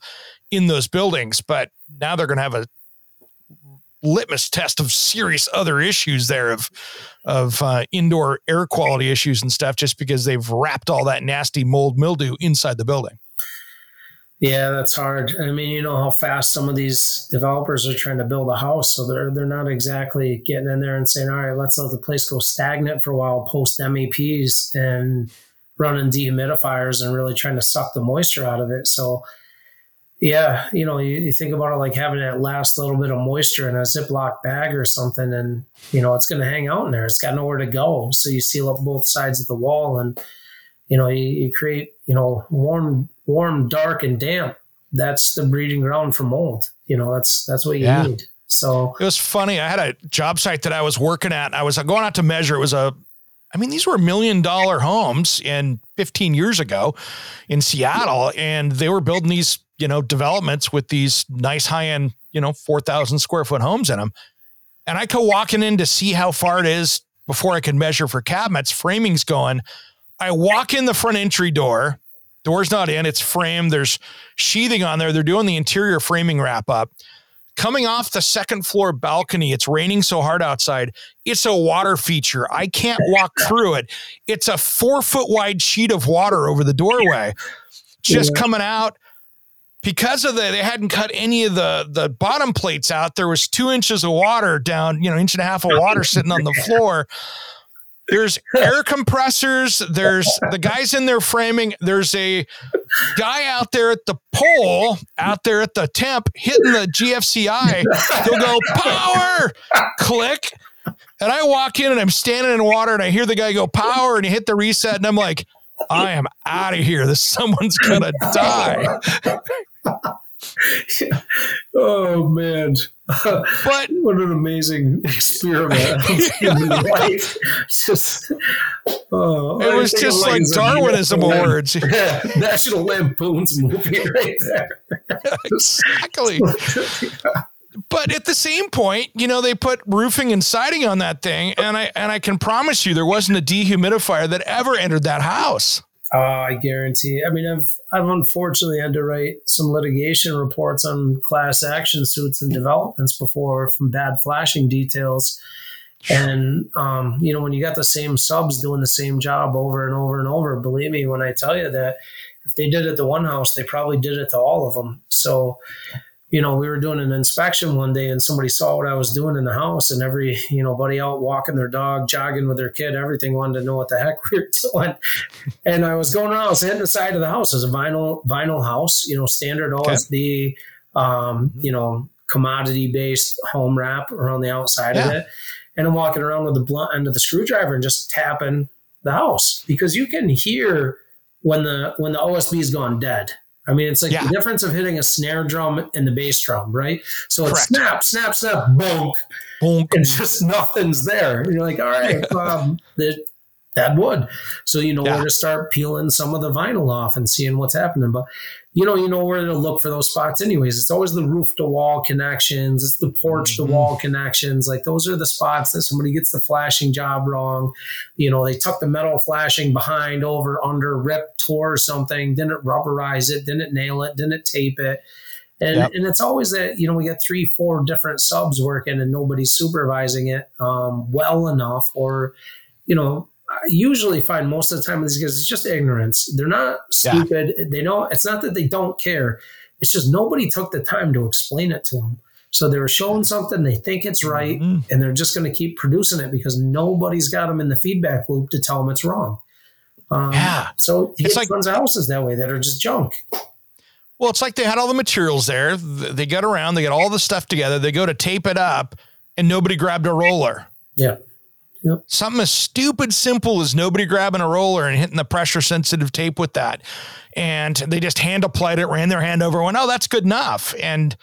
in those buildings. But now they're going to have a litmus test of serious other issues there of of uh, indoor air quality issues and stuff just because they've wrapped all that nasty mold mildew inside the building. Yeah, that's hard. I mean, you know how fast some of these developers are trying to build a house, so they're they're not exactly getting in there and saying, "All right, let's let the place go stagnant for a while, post MEPs, and running dehumidifiers and really trying to suck the moisture out of it." So yeah, you know, you, you, think about it like having that last little bit of moisture in a Ziploc bag or something, and you know it's going to hang out in there. It's got nowhere to go, so you seal up both sides of the wall, and you know you, you create you know warm, warm, dark, and damp. That's the breeding ground for mold. You know, that's that's what you yeah. need. So it was funny. I had a job site that I was working at. I was going out to measure. It was a I mean, these were million dollar homes in 15 years ago in Seattle, and they were building these you know, developments with these nice high end, you know, 4,000 square foot homes in them. And I go walking in to see how far it is before I can measure for cabinets. Framing's going. I walk in the front entry door. Door's not in, it's framed. There's sheathing on there. They're doing the interior framing wrap up. Coming off the second floor balcony, it's raining so hard outside. It's a water feature. I can't walk through it. It's a four foot wide sheet of water over the doorway, just coming out because of the they hadn't cut any of the the bottom plates out. There was two inches of water down you know inch and a half of water sitting on the [laughs] floor. There's air compressors. There's the guys in there framing. There's a guy out there at the pole out there at the temp hitting the gfci they'll go power! Click. And i walk in and i'm standing in water and i hear the guy go power! and he hit the reset. And i'm like I am out of here. This someone's gonna die. [laughs] oh man! But [laughs] what an amazing experiment. [laughs] Just oh, it was just like Darwinism awards. National Lampoon's movie right there. exactly. but at the same point, you know, they put roofing and siding on that thing, and I and I can promise you there wasn't a dehumidifier that ever entered that house. Uh, I guarantee. I mean, I've I've unfortunately had to write some litigation reports on class action suits and developments before from bad flashing details. And um, you know, when you got the same subs doing the same job over and over and over, believe me when I tell you that if they did it to one house, they probably did it to all of them. So you know, we were doing an inspection one day and somebody saw what I was doing in the house and every, you know, buddy out walking their dog, jogging with their kid, everything wanted to know what the heck we were [laughs] doing. And I was going around, I was hitting the side of the house. It was a vinyl, vinyl house, you know, standard OSB, okay. um, you know, commodity based home wrap around the outside yeah. of it. And I'm walking around with the blunt end of the screwdriver and just tapping the house because you can hear when the when the OSB's gone dead I mean, it's like yeah. the difference of hitting a snare drum and the bass drum, right? So it's snap, snap, snap, bonk, bonk, and just [laughs] nothing's there. And you're like, all right, um, that that would. So you know, yeah. we're going to start peeling some of the vinyl off and seeing what's happening. But you know, you know where to look for those spots anyways. It's always the roof to wall connections, it's the porch to wall mm-hmm. connections. Like those are the spots that somebody gets the flashing job wrong. You know, they tuck the metal flashing behind, over, under, rip, tore something, didn't rubberize it, didn't nail it, didn't tape it. And, yep. and it's always that, you know, we get three, four different subs working and nobody's supervising it um, well enough or, you know, I usually find most of the time with these guys, it's just ignorance. They're not stupid. Yeah. They know it's not that they don't care. It's just nobody took the time to explain it to them. So they were showing something, they think it's right, mm-hmm. and they're just going to keep producing it because nobody's got them in the feedback loop to tell them it's wrong. Um, yeah. So he it's like tons of houses that way that are just junk. Well, it's like they had all the materials there. They get around, they get all the stuff together, they go to tape it up, and nobody grabbed a roller. Yeah. Yep. Something as stupid simple as nobody grabbing a roller and hitting the pressure sensitive tape with that. And they just hand applied it, ran their hand over, went, oh, that's good enough. And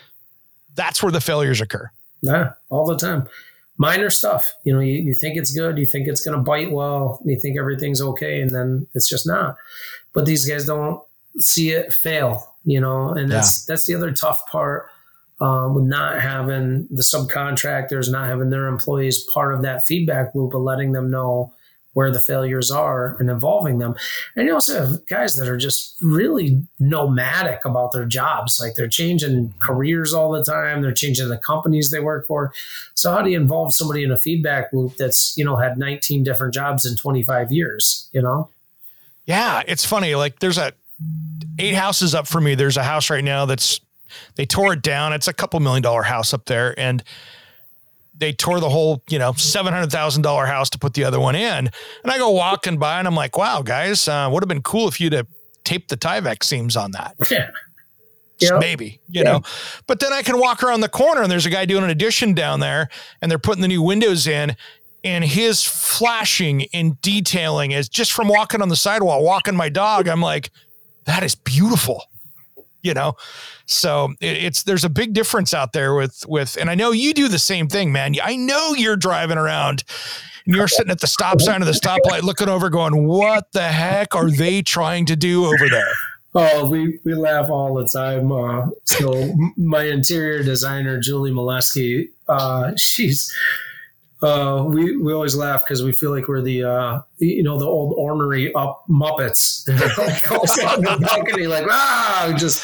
that's where the failures occur. Yeah, all the time. Minor stuff. You know, you, you think it's good, you think it's going to bite well, you think everything's okay, and then it's just not. But these guys don't see it fail, you know, and that's yeah. that's the other tough part um, with not having the subcontractors, not having their employees part of that feedback loop of letting them know where the failures are and involving them. And you also have guys that are just really nomadic about their jobs. Like they're changing careers all the time. They're changing the companies they work for. So how do you involve somebody in a feedback loop that's, you know, had 19 different jobs in 25 years, you know? Yeah. It's funny. Like there's a eight houses up for me. There's a house right now that's they tore it down. It's a couple million dollar house up there, and they tore the whole, you know, seven hundred thousand dollar house to put the other one in. And I go walking by, and I'm like, "Wow, guys, uh, would have been cool if you'd have taped the Tyvek seams on that." [laughs] Yeah. Yep. Maybe, you yeah. know, but then I can walk around the corner and there's a guy doing an addition down there and they're putting the new windows in and his flashing and detailing is just from walking on the sidewalk, walking my dog. I'm like, that is beautiful you know so it's there's a big difference out there with with and i know you do the same thing man i know you're driving around and you're sitting at the stop sign of the stoplight looking over going what the heck are they trying to do over there Oh, we, we laugh all the time. Uh, so my interior designer, Julie Molesky, uh, she's uh, we we always laugh because we feel like we're the uh, you know the old ornery up Muppets. [laughs] on the balcony, like ah, just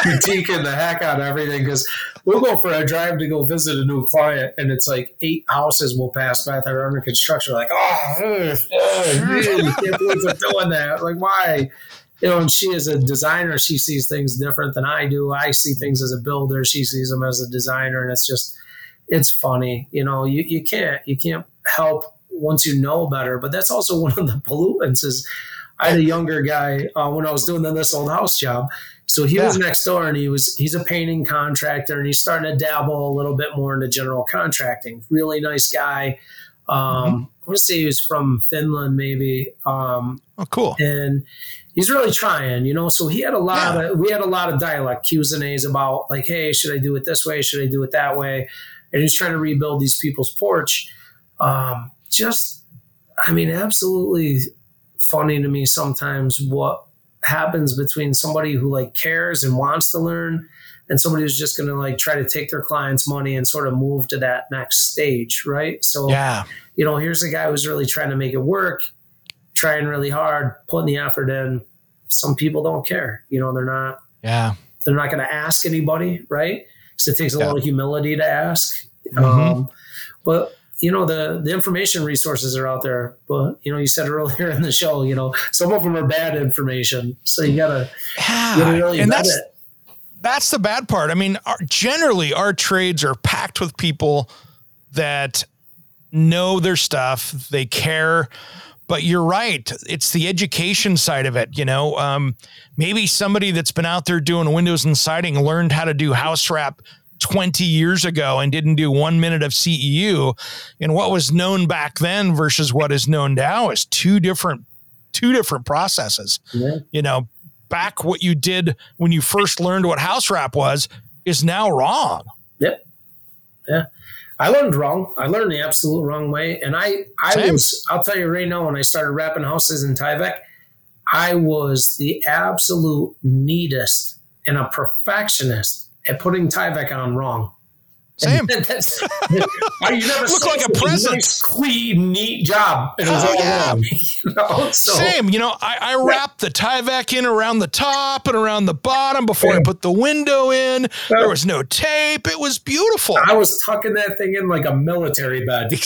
critiquing the heck out of everything. Because we'll go for a drive to go visit a new client, and it's like eight houses will pass by that are under construction. Like oh, ugh, can't believe they're doing that. Like why? You know, and she is a designer. She sees things different than I do. I see things as a builder. She sees them as a designer, and it's just it's funny. You know, you, you can't you can't help once you know better. But that's also [laughs] one of the pollutants. Is I had a younger guy uh, when I was doing this old house job. So he yeah. was next door, and he was he's a painting contractor, and he's starting to dabble a little bit more into general contracting. Really nice guy. Um, mm-hmm. I want to say he was from Finland, maybe. Um, oh, cool. And he's really trying, you know. So he had a lot yeah. of we had a lot of dialect Q's and A's about like, hey, should I do it this way? Should I do it that way? And he's trying to rebuild these people's porch. Um, just, I mean, absolutely funny to me sometimes what happens between somebody who like cares and wants to learn and somebody who's just going to like try to take their client's money and sort of move to that next stage, right? So, yeah, you know, here's a guy who's really trying to make it work, trying really hard, putting the effort in. Some people don't care, you know, they're not. Yeah, they're not going to ask anybody, right? So it takes a yeah. lot of humility to ask. Mm-hmm. Um, but you know the the information resources are out there but you know you said [laughs] earlier in the show you know some of them are bad information so you gotta, yeah. you gotta really and that's, it. that's the bad part i mean our, generally our trades are packed with people that know their stuff they care but you're right it's the education side of it you know um, maybe somebody that's been out there doing windows and siding learned how to do house wrap 20 years ago and didn't do one minute of CEU. And what was known back then versus what is known now is two different two different processes. Yeah. You know, back what you did when you first learned what house wrap was is now wrong. Yep. Yeah. I learned wrong. I learned the absolute wrong way. And I, I Same. was, I'll tell you right now, when I started wrapping houses in Tyvek, I was the absolute neatest and a perfectionist at putting Tyvek on wrong. Same. [laughs] That's, you never Look like a present. Nice, clean, neat job. It was Oh, all yeah. wrong. [laughs] You know? So, Same. You know, I, I wrapped the Tyvek in around the top and around the bottom before I put the window in. There was no tape. It was beautiful. I was tucking that thing in like a military bed. [laughs] the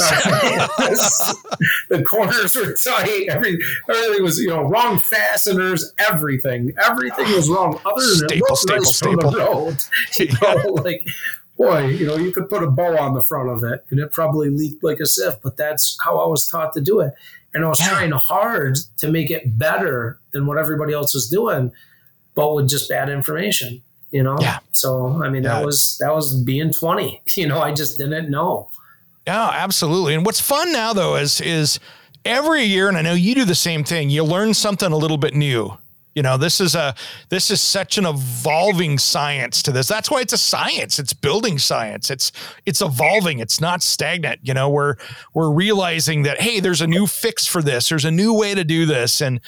corners were tight. Every, everything was, you know, wrong fasteners, everything. Everything was wrong. Other than Staple, it staple, nice from the road. You know, like, boy, you know, you could put a bow on the front of it and it probably leaked like a sieve, but that's how I was taught to do it. And I was Yeah. trying hard to make it better than what everybody else was doing, but with just bad information. You know, Yeah. So I mean, Yeah. that was that was being twenty. [laughs] You know, I just didn't know. Yeah, absolutely. And what's fun now though is is every year, and I know you do the same thing. You learn something a little bit new. You know, this is a this is such an evolving science to this. That's why it's a science. It's building science. It's it's evolving. It's not stagnant. You know, we're we're realizing that hey, there's a new fix for this. There's a new way to do this. And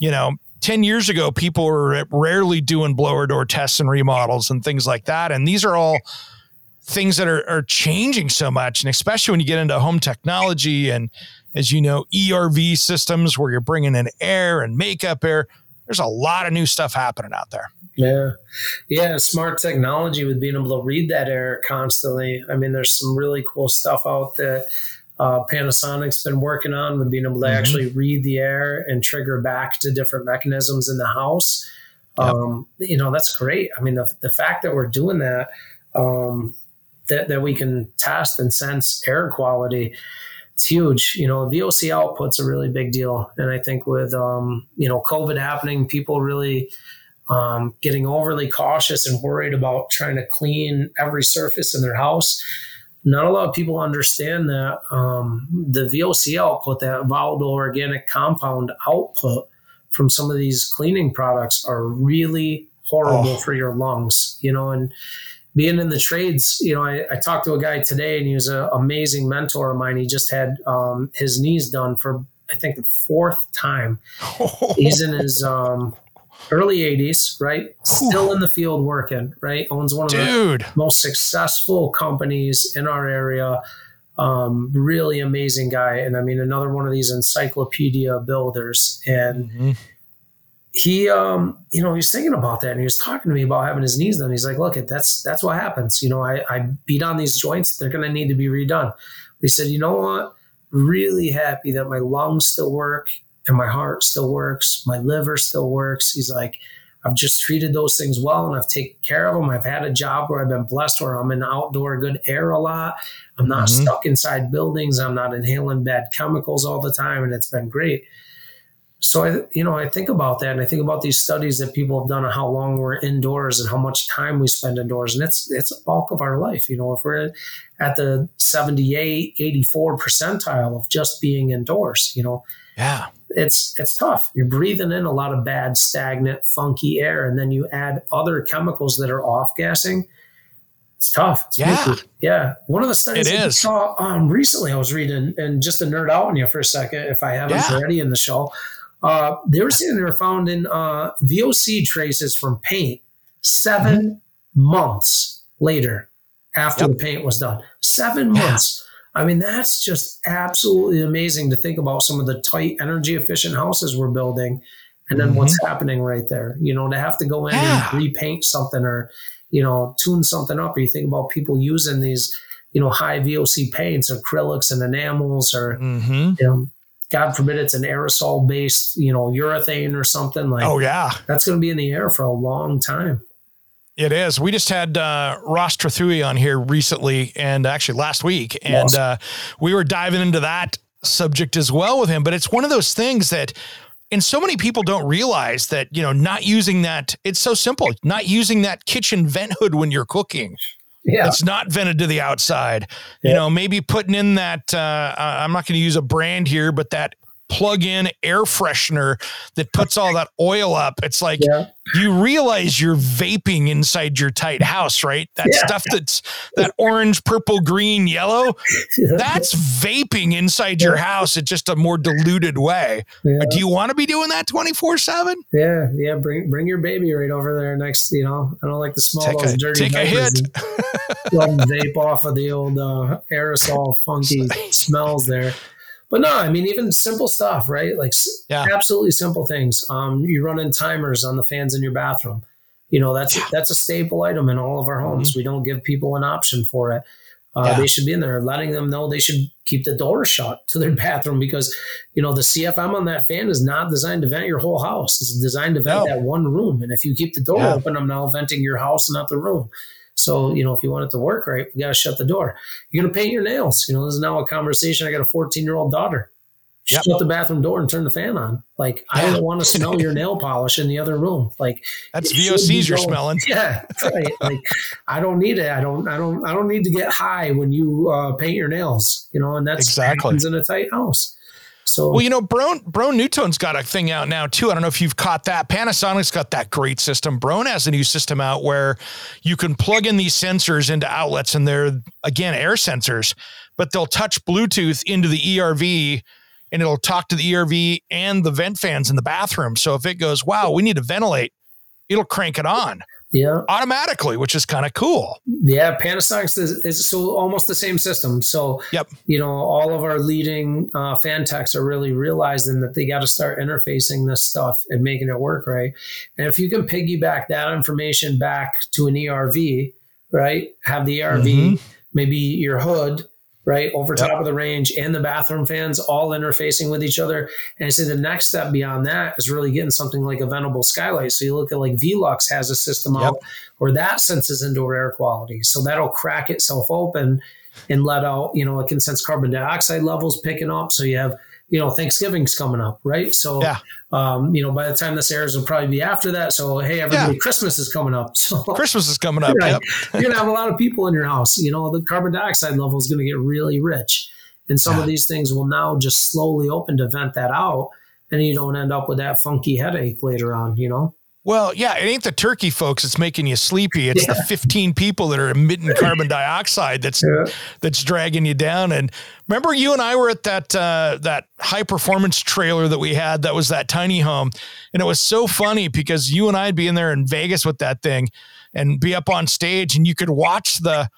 you know, 10 years ago, people were rarely doing blower door tests and remodels and things like that. And these are all things that are, are changing so much. And especially when you get into home technology and, as you know, ERV systems where you're bringing in air and makeup air, there's a lot of new stuff happening out there. Yeah. Yeah. Smart technology with being able to read that air constantly. I mean, there's some really cool stuff out that uh, Panasonic's been working on with being able to Mhm. actually read the air and trigger back to different mechanisms in the house. Yep. Um, you know, that's great. I mean, the, the fact that we're doing that, um, that, that we can test and sense air quality, it's huge. You know, VOC output's a really big deal. And I think with, um, you know, COVID happening, people really um, getting overly cautious and worried about trying to clean every surface in their house. Not a lot of people understand that um, the VOC output, that volatile organic compound output from some of these cleaning products, are really horrible Oh. for your lungs. You know, and being in the trades, you know, I, I talked to a guy today, and he was an amazing mentor of mine. He just had um, his knees done for I think the fourth time [laughs] he's in his um, early 80s, right? Still in the field working, right? Owns one of the most successful companies in our area. Um, really amazing guy. And I mean, another one of these encyclopedia builders. And Mhm. He, um, you know, he was thinking about that and he was talking to me about having his knees done. He's like, look, that's, that's what happens. You know, I, I beat on these joints. They're going to need to be redone. He said, you know what? Really happy that my lungs still work and my heart still works. My liver still works. He's like, I've just treated those things well and I've taken care of them. I've had a job where I've been blessed where I'm in outdoor good air a lot. I'm not Mhm. stuck inside buildings. I'm not inhaling bad chemicals all the time. And it's been great. So I, you know, I think about that and I think about these studies that people have done on how long we're indoors and how much time we spend indoors. And it's, it's a bulk of our life. You know, if we're at the 78, 84 percentile of just being indoors, you know, Yeah. it's it's tough. You're breathing in a lot of bad, stagnant, funky air, and then you add other chemicals that are off gassing. It's tough. It's Yeah. yeah. One of the studies I saw um, recently, I was reading, and just to nerd out on you for a second, if I haven't Yeah. already in the show, uh, they were saying they were found in uh, VOC traces from paint 7 months later after Yep. the paint was done. Seven Yeah. months. I mean, that's just absolutely amazing to think about some of the tight, energy efficient houses we're building and then what's happening right there. You know, to have to go in Mm-hmm. Yeah. and repaint something or, you know, tune something up, or you think about people using these, you know, high VOC paints, acrylics and enamels, or, Mm-hmm. you know, God forbid it's an aerosol based, you know, urethane or something like Oh, yeah. that's going to be in the air for a long time. It is. We just had uh, Ross Trethewey on here recently and actually last week, and uh, we were diving into that subject as well with him. But it's one of those things that, and so many people don't realize that, you know, not using that, it's so simple, not using that kitchen vent hood when you're cooking. Yeah. It's not vented to the outside. You know, maybe putting in that, uh, uh, I'm not going to use a brand here, but that plug-in air freshener that puts all that oil up. It's like yeah. you realize you're vaping inside your tight house, right? That yeah. stuff that's that orange, purple, green, yellow. [laughs] That's vaping inside your house. It's just a more diluted way. Yeah. Do you want to be doing that 24-7? Yeah, yeah. Bring bring your baby right over there next, you know. I don't like the smell take those a, dirty take a hit. [laughs] vape off of the old uh, aerosol funky [laughs] smells there but no, I mean, even simple stuff, right? Like yeah. absolutely simple things. Um, you run in timers on the fans in your bathroom. You know, that's, yeah. that's a staple item in all of our homes. Mm-hmm. We don't give people an option for it. Uh, yeah. They should be in there letting them know they should keep the door shut to their [laughs] bathroom because, you know, the CFM on that fan is not designed to vent your whole house. It's designed to vent no. that one room. And if you keep the door yeah. open, I'm now venting your house, not the room. So, you know, if you want it to work right, you got to shut the door. You're going to paint your nails. You know, this is now a conversation. I got a 14 year old daughter. Yep. Shut the bathroom door and turn the fan on. Like, yeah. I don't want to smell your nail polish in the other room. Like, that's VOCs you're smelling. [laughs] Yeah, right. like, I don't need it. I don't. I don't. I don't need to get high when you uh, paint your nails. You know, and that's exactly in a tight house. So well, you know, Broan Broan NuTone's got a thing out now too. I don't know if you've caught that. Panasonic's got that great system. Broan has a new system out where you can plug in these sensors into outlets, and they're again air sensors, but they'll touch Bluetooth into the ERV and it'll talk to the ERV and the vent fans in the bathroom. So if it goes, wow, we need to ventilate, it'll crank it on yeah. automatically which is kind of cool. Yeah panasonic is, is, so almost the same system. So yep. you know all of our leading uh, fan techs are really realizing that they got to start interfacing this stuff and making it work right. And if you can piggyback that information back to an erv right have the erv mm-hmm. maybe your hood right over yep. top of the range and the bathroom fans all interfacing with each other and so the next step beyond that is really getting something like a ventable skylight so you look at like velux has a system yep. out where that senses indoor air quality so that'll crack itself open and let out you know it can sense carbon dioxide levels picking up so you have you know, Thanksgiving's coming up, right? So, yeah. um, you know, by the time this airs, will probably be after that. So, hey, everybody, yeah. Christmas is coming up. [laughs] So, Christmas is coming [laughs] up. Yep. you're gonna have a lot of people in your house. You know, the carbon dioxide level is going to get really rich, and some yeah. of these things will now just slowly open to vent that out, and you don't end up with that funky headache later on. You know. Well, yeah, it ain't the turkey folks that's making you sleepy. It's yeah. the 15 people that are emitting [laughs] carbon dioxide that's yeah. that's dragging you down. And remember, you and I were at that uh, that high performance trailer that we had. That was that tiny home, and it was so funny because you and I'd be in there in Vegas with that thing, and be up on stage, and you could watch the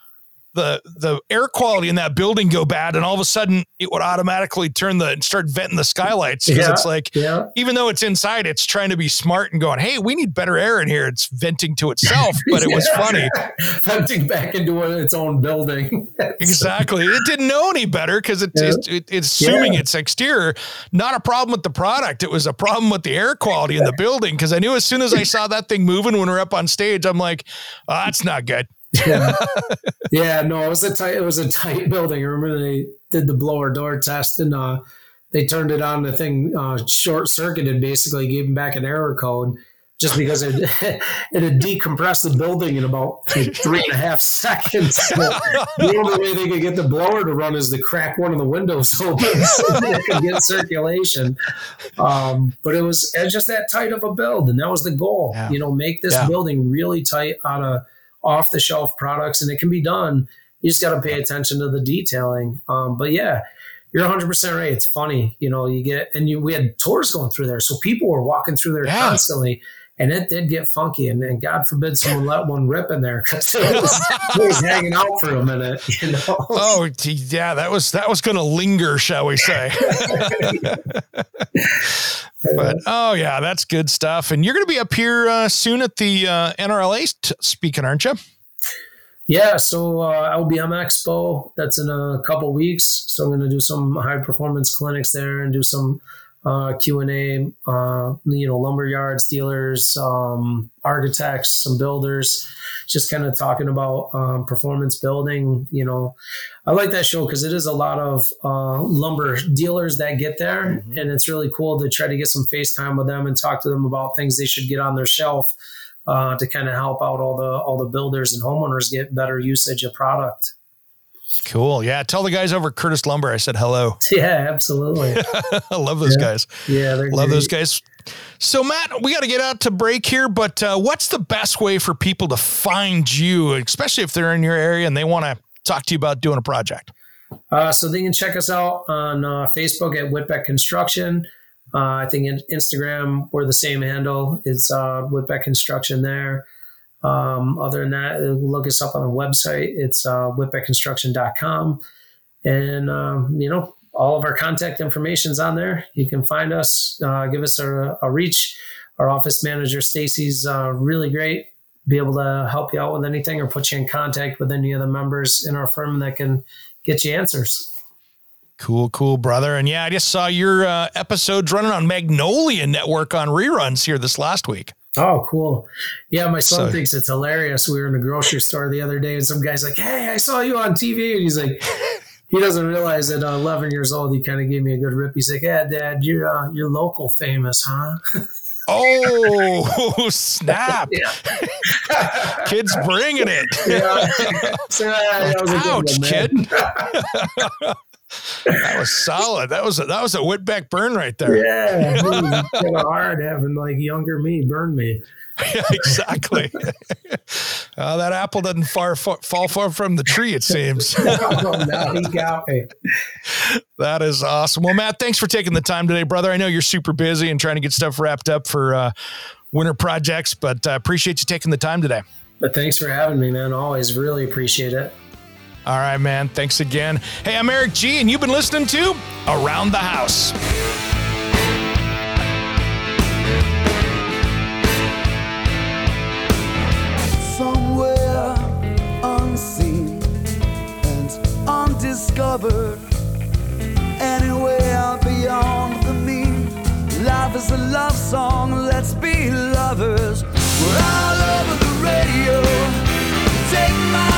the the air quality in that building go bad and all of a sudden it would automatically turn the start venting the skylights. Because yeah, it's like yeah. even though it's inside it's trying to be smart and going hey we need better air in here. It's venting to itself [laughs] but it was funny. [laughs] Venting back into its own building. [laughs] Exactly. It didn't know any better because it, yeah. it, it's assuming it's exterior. Not a problem with the product. It was a problem with the air quality in the building because i knew as soon as i saw that thing moving when we we're up on stage i'm like ah, oh, that's not good yeah. yeah, no, it was a tight. It was a tight [laughs] building. I remember they did the blower door test, and uh, they turned it on. The thing uh, short circuited, basically gave them back an error code just because it [laughs] it had decompressed the building in about like three and a half seconds. So the only way they could get the blower to run is to crack one of the windows [laughs] open so they could get circulation. Um, but it was, it was just that tight of a build, and that was the goal. Yeah. You know, make this yeah. building really tight out of off the shelf products, and it can be done. You just got to pay attention to the detailing. Um, but yeah, you're 100% right. It's funny, you know, you get, and you, we had tours going through there. So people were walking through there yeah. constantly and it did get funky. And, and, God forbid someone let one rip in there because it, it, was hanging out for a minute. You know? Oh, yeah, that was that was going to linger, shall we say? [laughs] but oh yeah, that's good stuff. And you're going to be up here uh, soon at the uh, NRLA speaking, aren't you? Yeah, so uh, LBM Expo. That's in a couple weeks. So I'm going to do some high performance clinics there and do some uh, Q and A. Uh, you know, lumber yards, dealers, um, architects, some builders, just kind of talking about um, performance building. You know, I like that show because it is a lot of uh, lumber dealers that get there, mm-hmm. and it's really cool to try to get some FaceTime with them and talk to them about things they should get on their shelf. Uh, to kind of help out all the all the builders and homeowners get better usage of product. Cool. Yeah. Tell the guys over Curtis Lumber I said hello. [laughs] Yeah, absolutely. I love those Yeah. guys. Yeah, they're Love great. those guys. So, Matt, we got to get out to break here, but uh, what's the best way for people to find you, especially if they're in your area and they want to talk to you about doing a project? Uh, so they can check us out on uh, Facebook at Whitbeck Construction. Uh, I think in Instagram we're the same handle. It's uh, Whitbeck Construction there. Um, other than that, look us up on the website. It's uh, whitbeckconstruction.com. And, um, you know, all of our contact information's on there. You can find us, uh, give us a, a reach. Our office manager, Stacy's uh, really great. Be able to help you out with anything or put you in contact with any of the members in our firm that can get you answers. Cool, cool, brother. And yeah, I just saw your uh, episodes running on Magnolia Network on reruns here this last week. Oh, cool. Yeah, my son So- thinks it's hilarious. We were in a grocery store the other day and some guy's like, Hey, I saw you on TV. And he's like, [laughs] he doesn't realize that at 11 years old, he kind of gave me a good rip. He's like, Yeah, dad, you're, uh, you're local famous, huh? [laughs] Oh, [laughs] snap. Kids bringing it. yeah. So, uh, that was a good Ouch, kid. That was solid. That was a, that was a Whitbeck burn right there. Yeah. [laughs] It's kind of hard having like younger me burn me. Yeah, [laughs] exactly. [laughs] uh, that apple doesn't far, fa- fall far from the tree, it seems. oh, no, he got me. that is awesome. Well, Matt, thanks for taking the time today, brother. I know you're super busy and trying to get stuff wrapped up for uh, winter projects, but uh, appreciate you taking the time today. But thanks for having me, man. Always really appreciate it. All right, man. Thanks again. Hey, I'm Eric G, and you've been listening to Around the House. somewhere unseen and undiscovered. Anywhere beyond the mean. Life is a love song, let's be lovers. We're all over the radio. Take my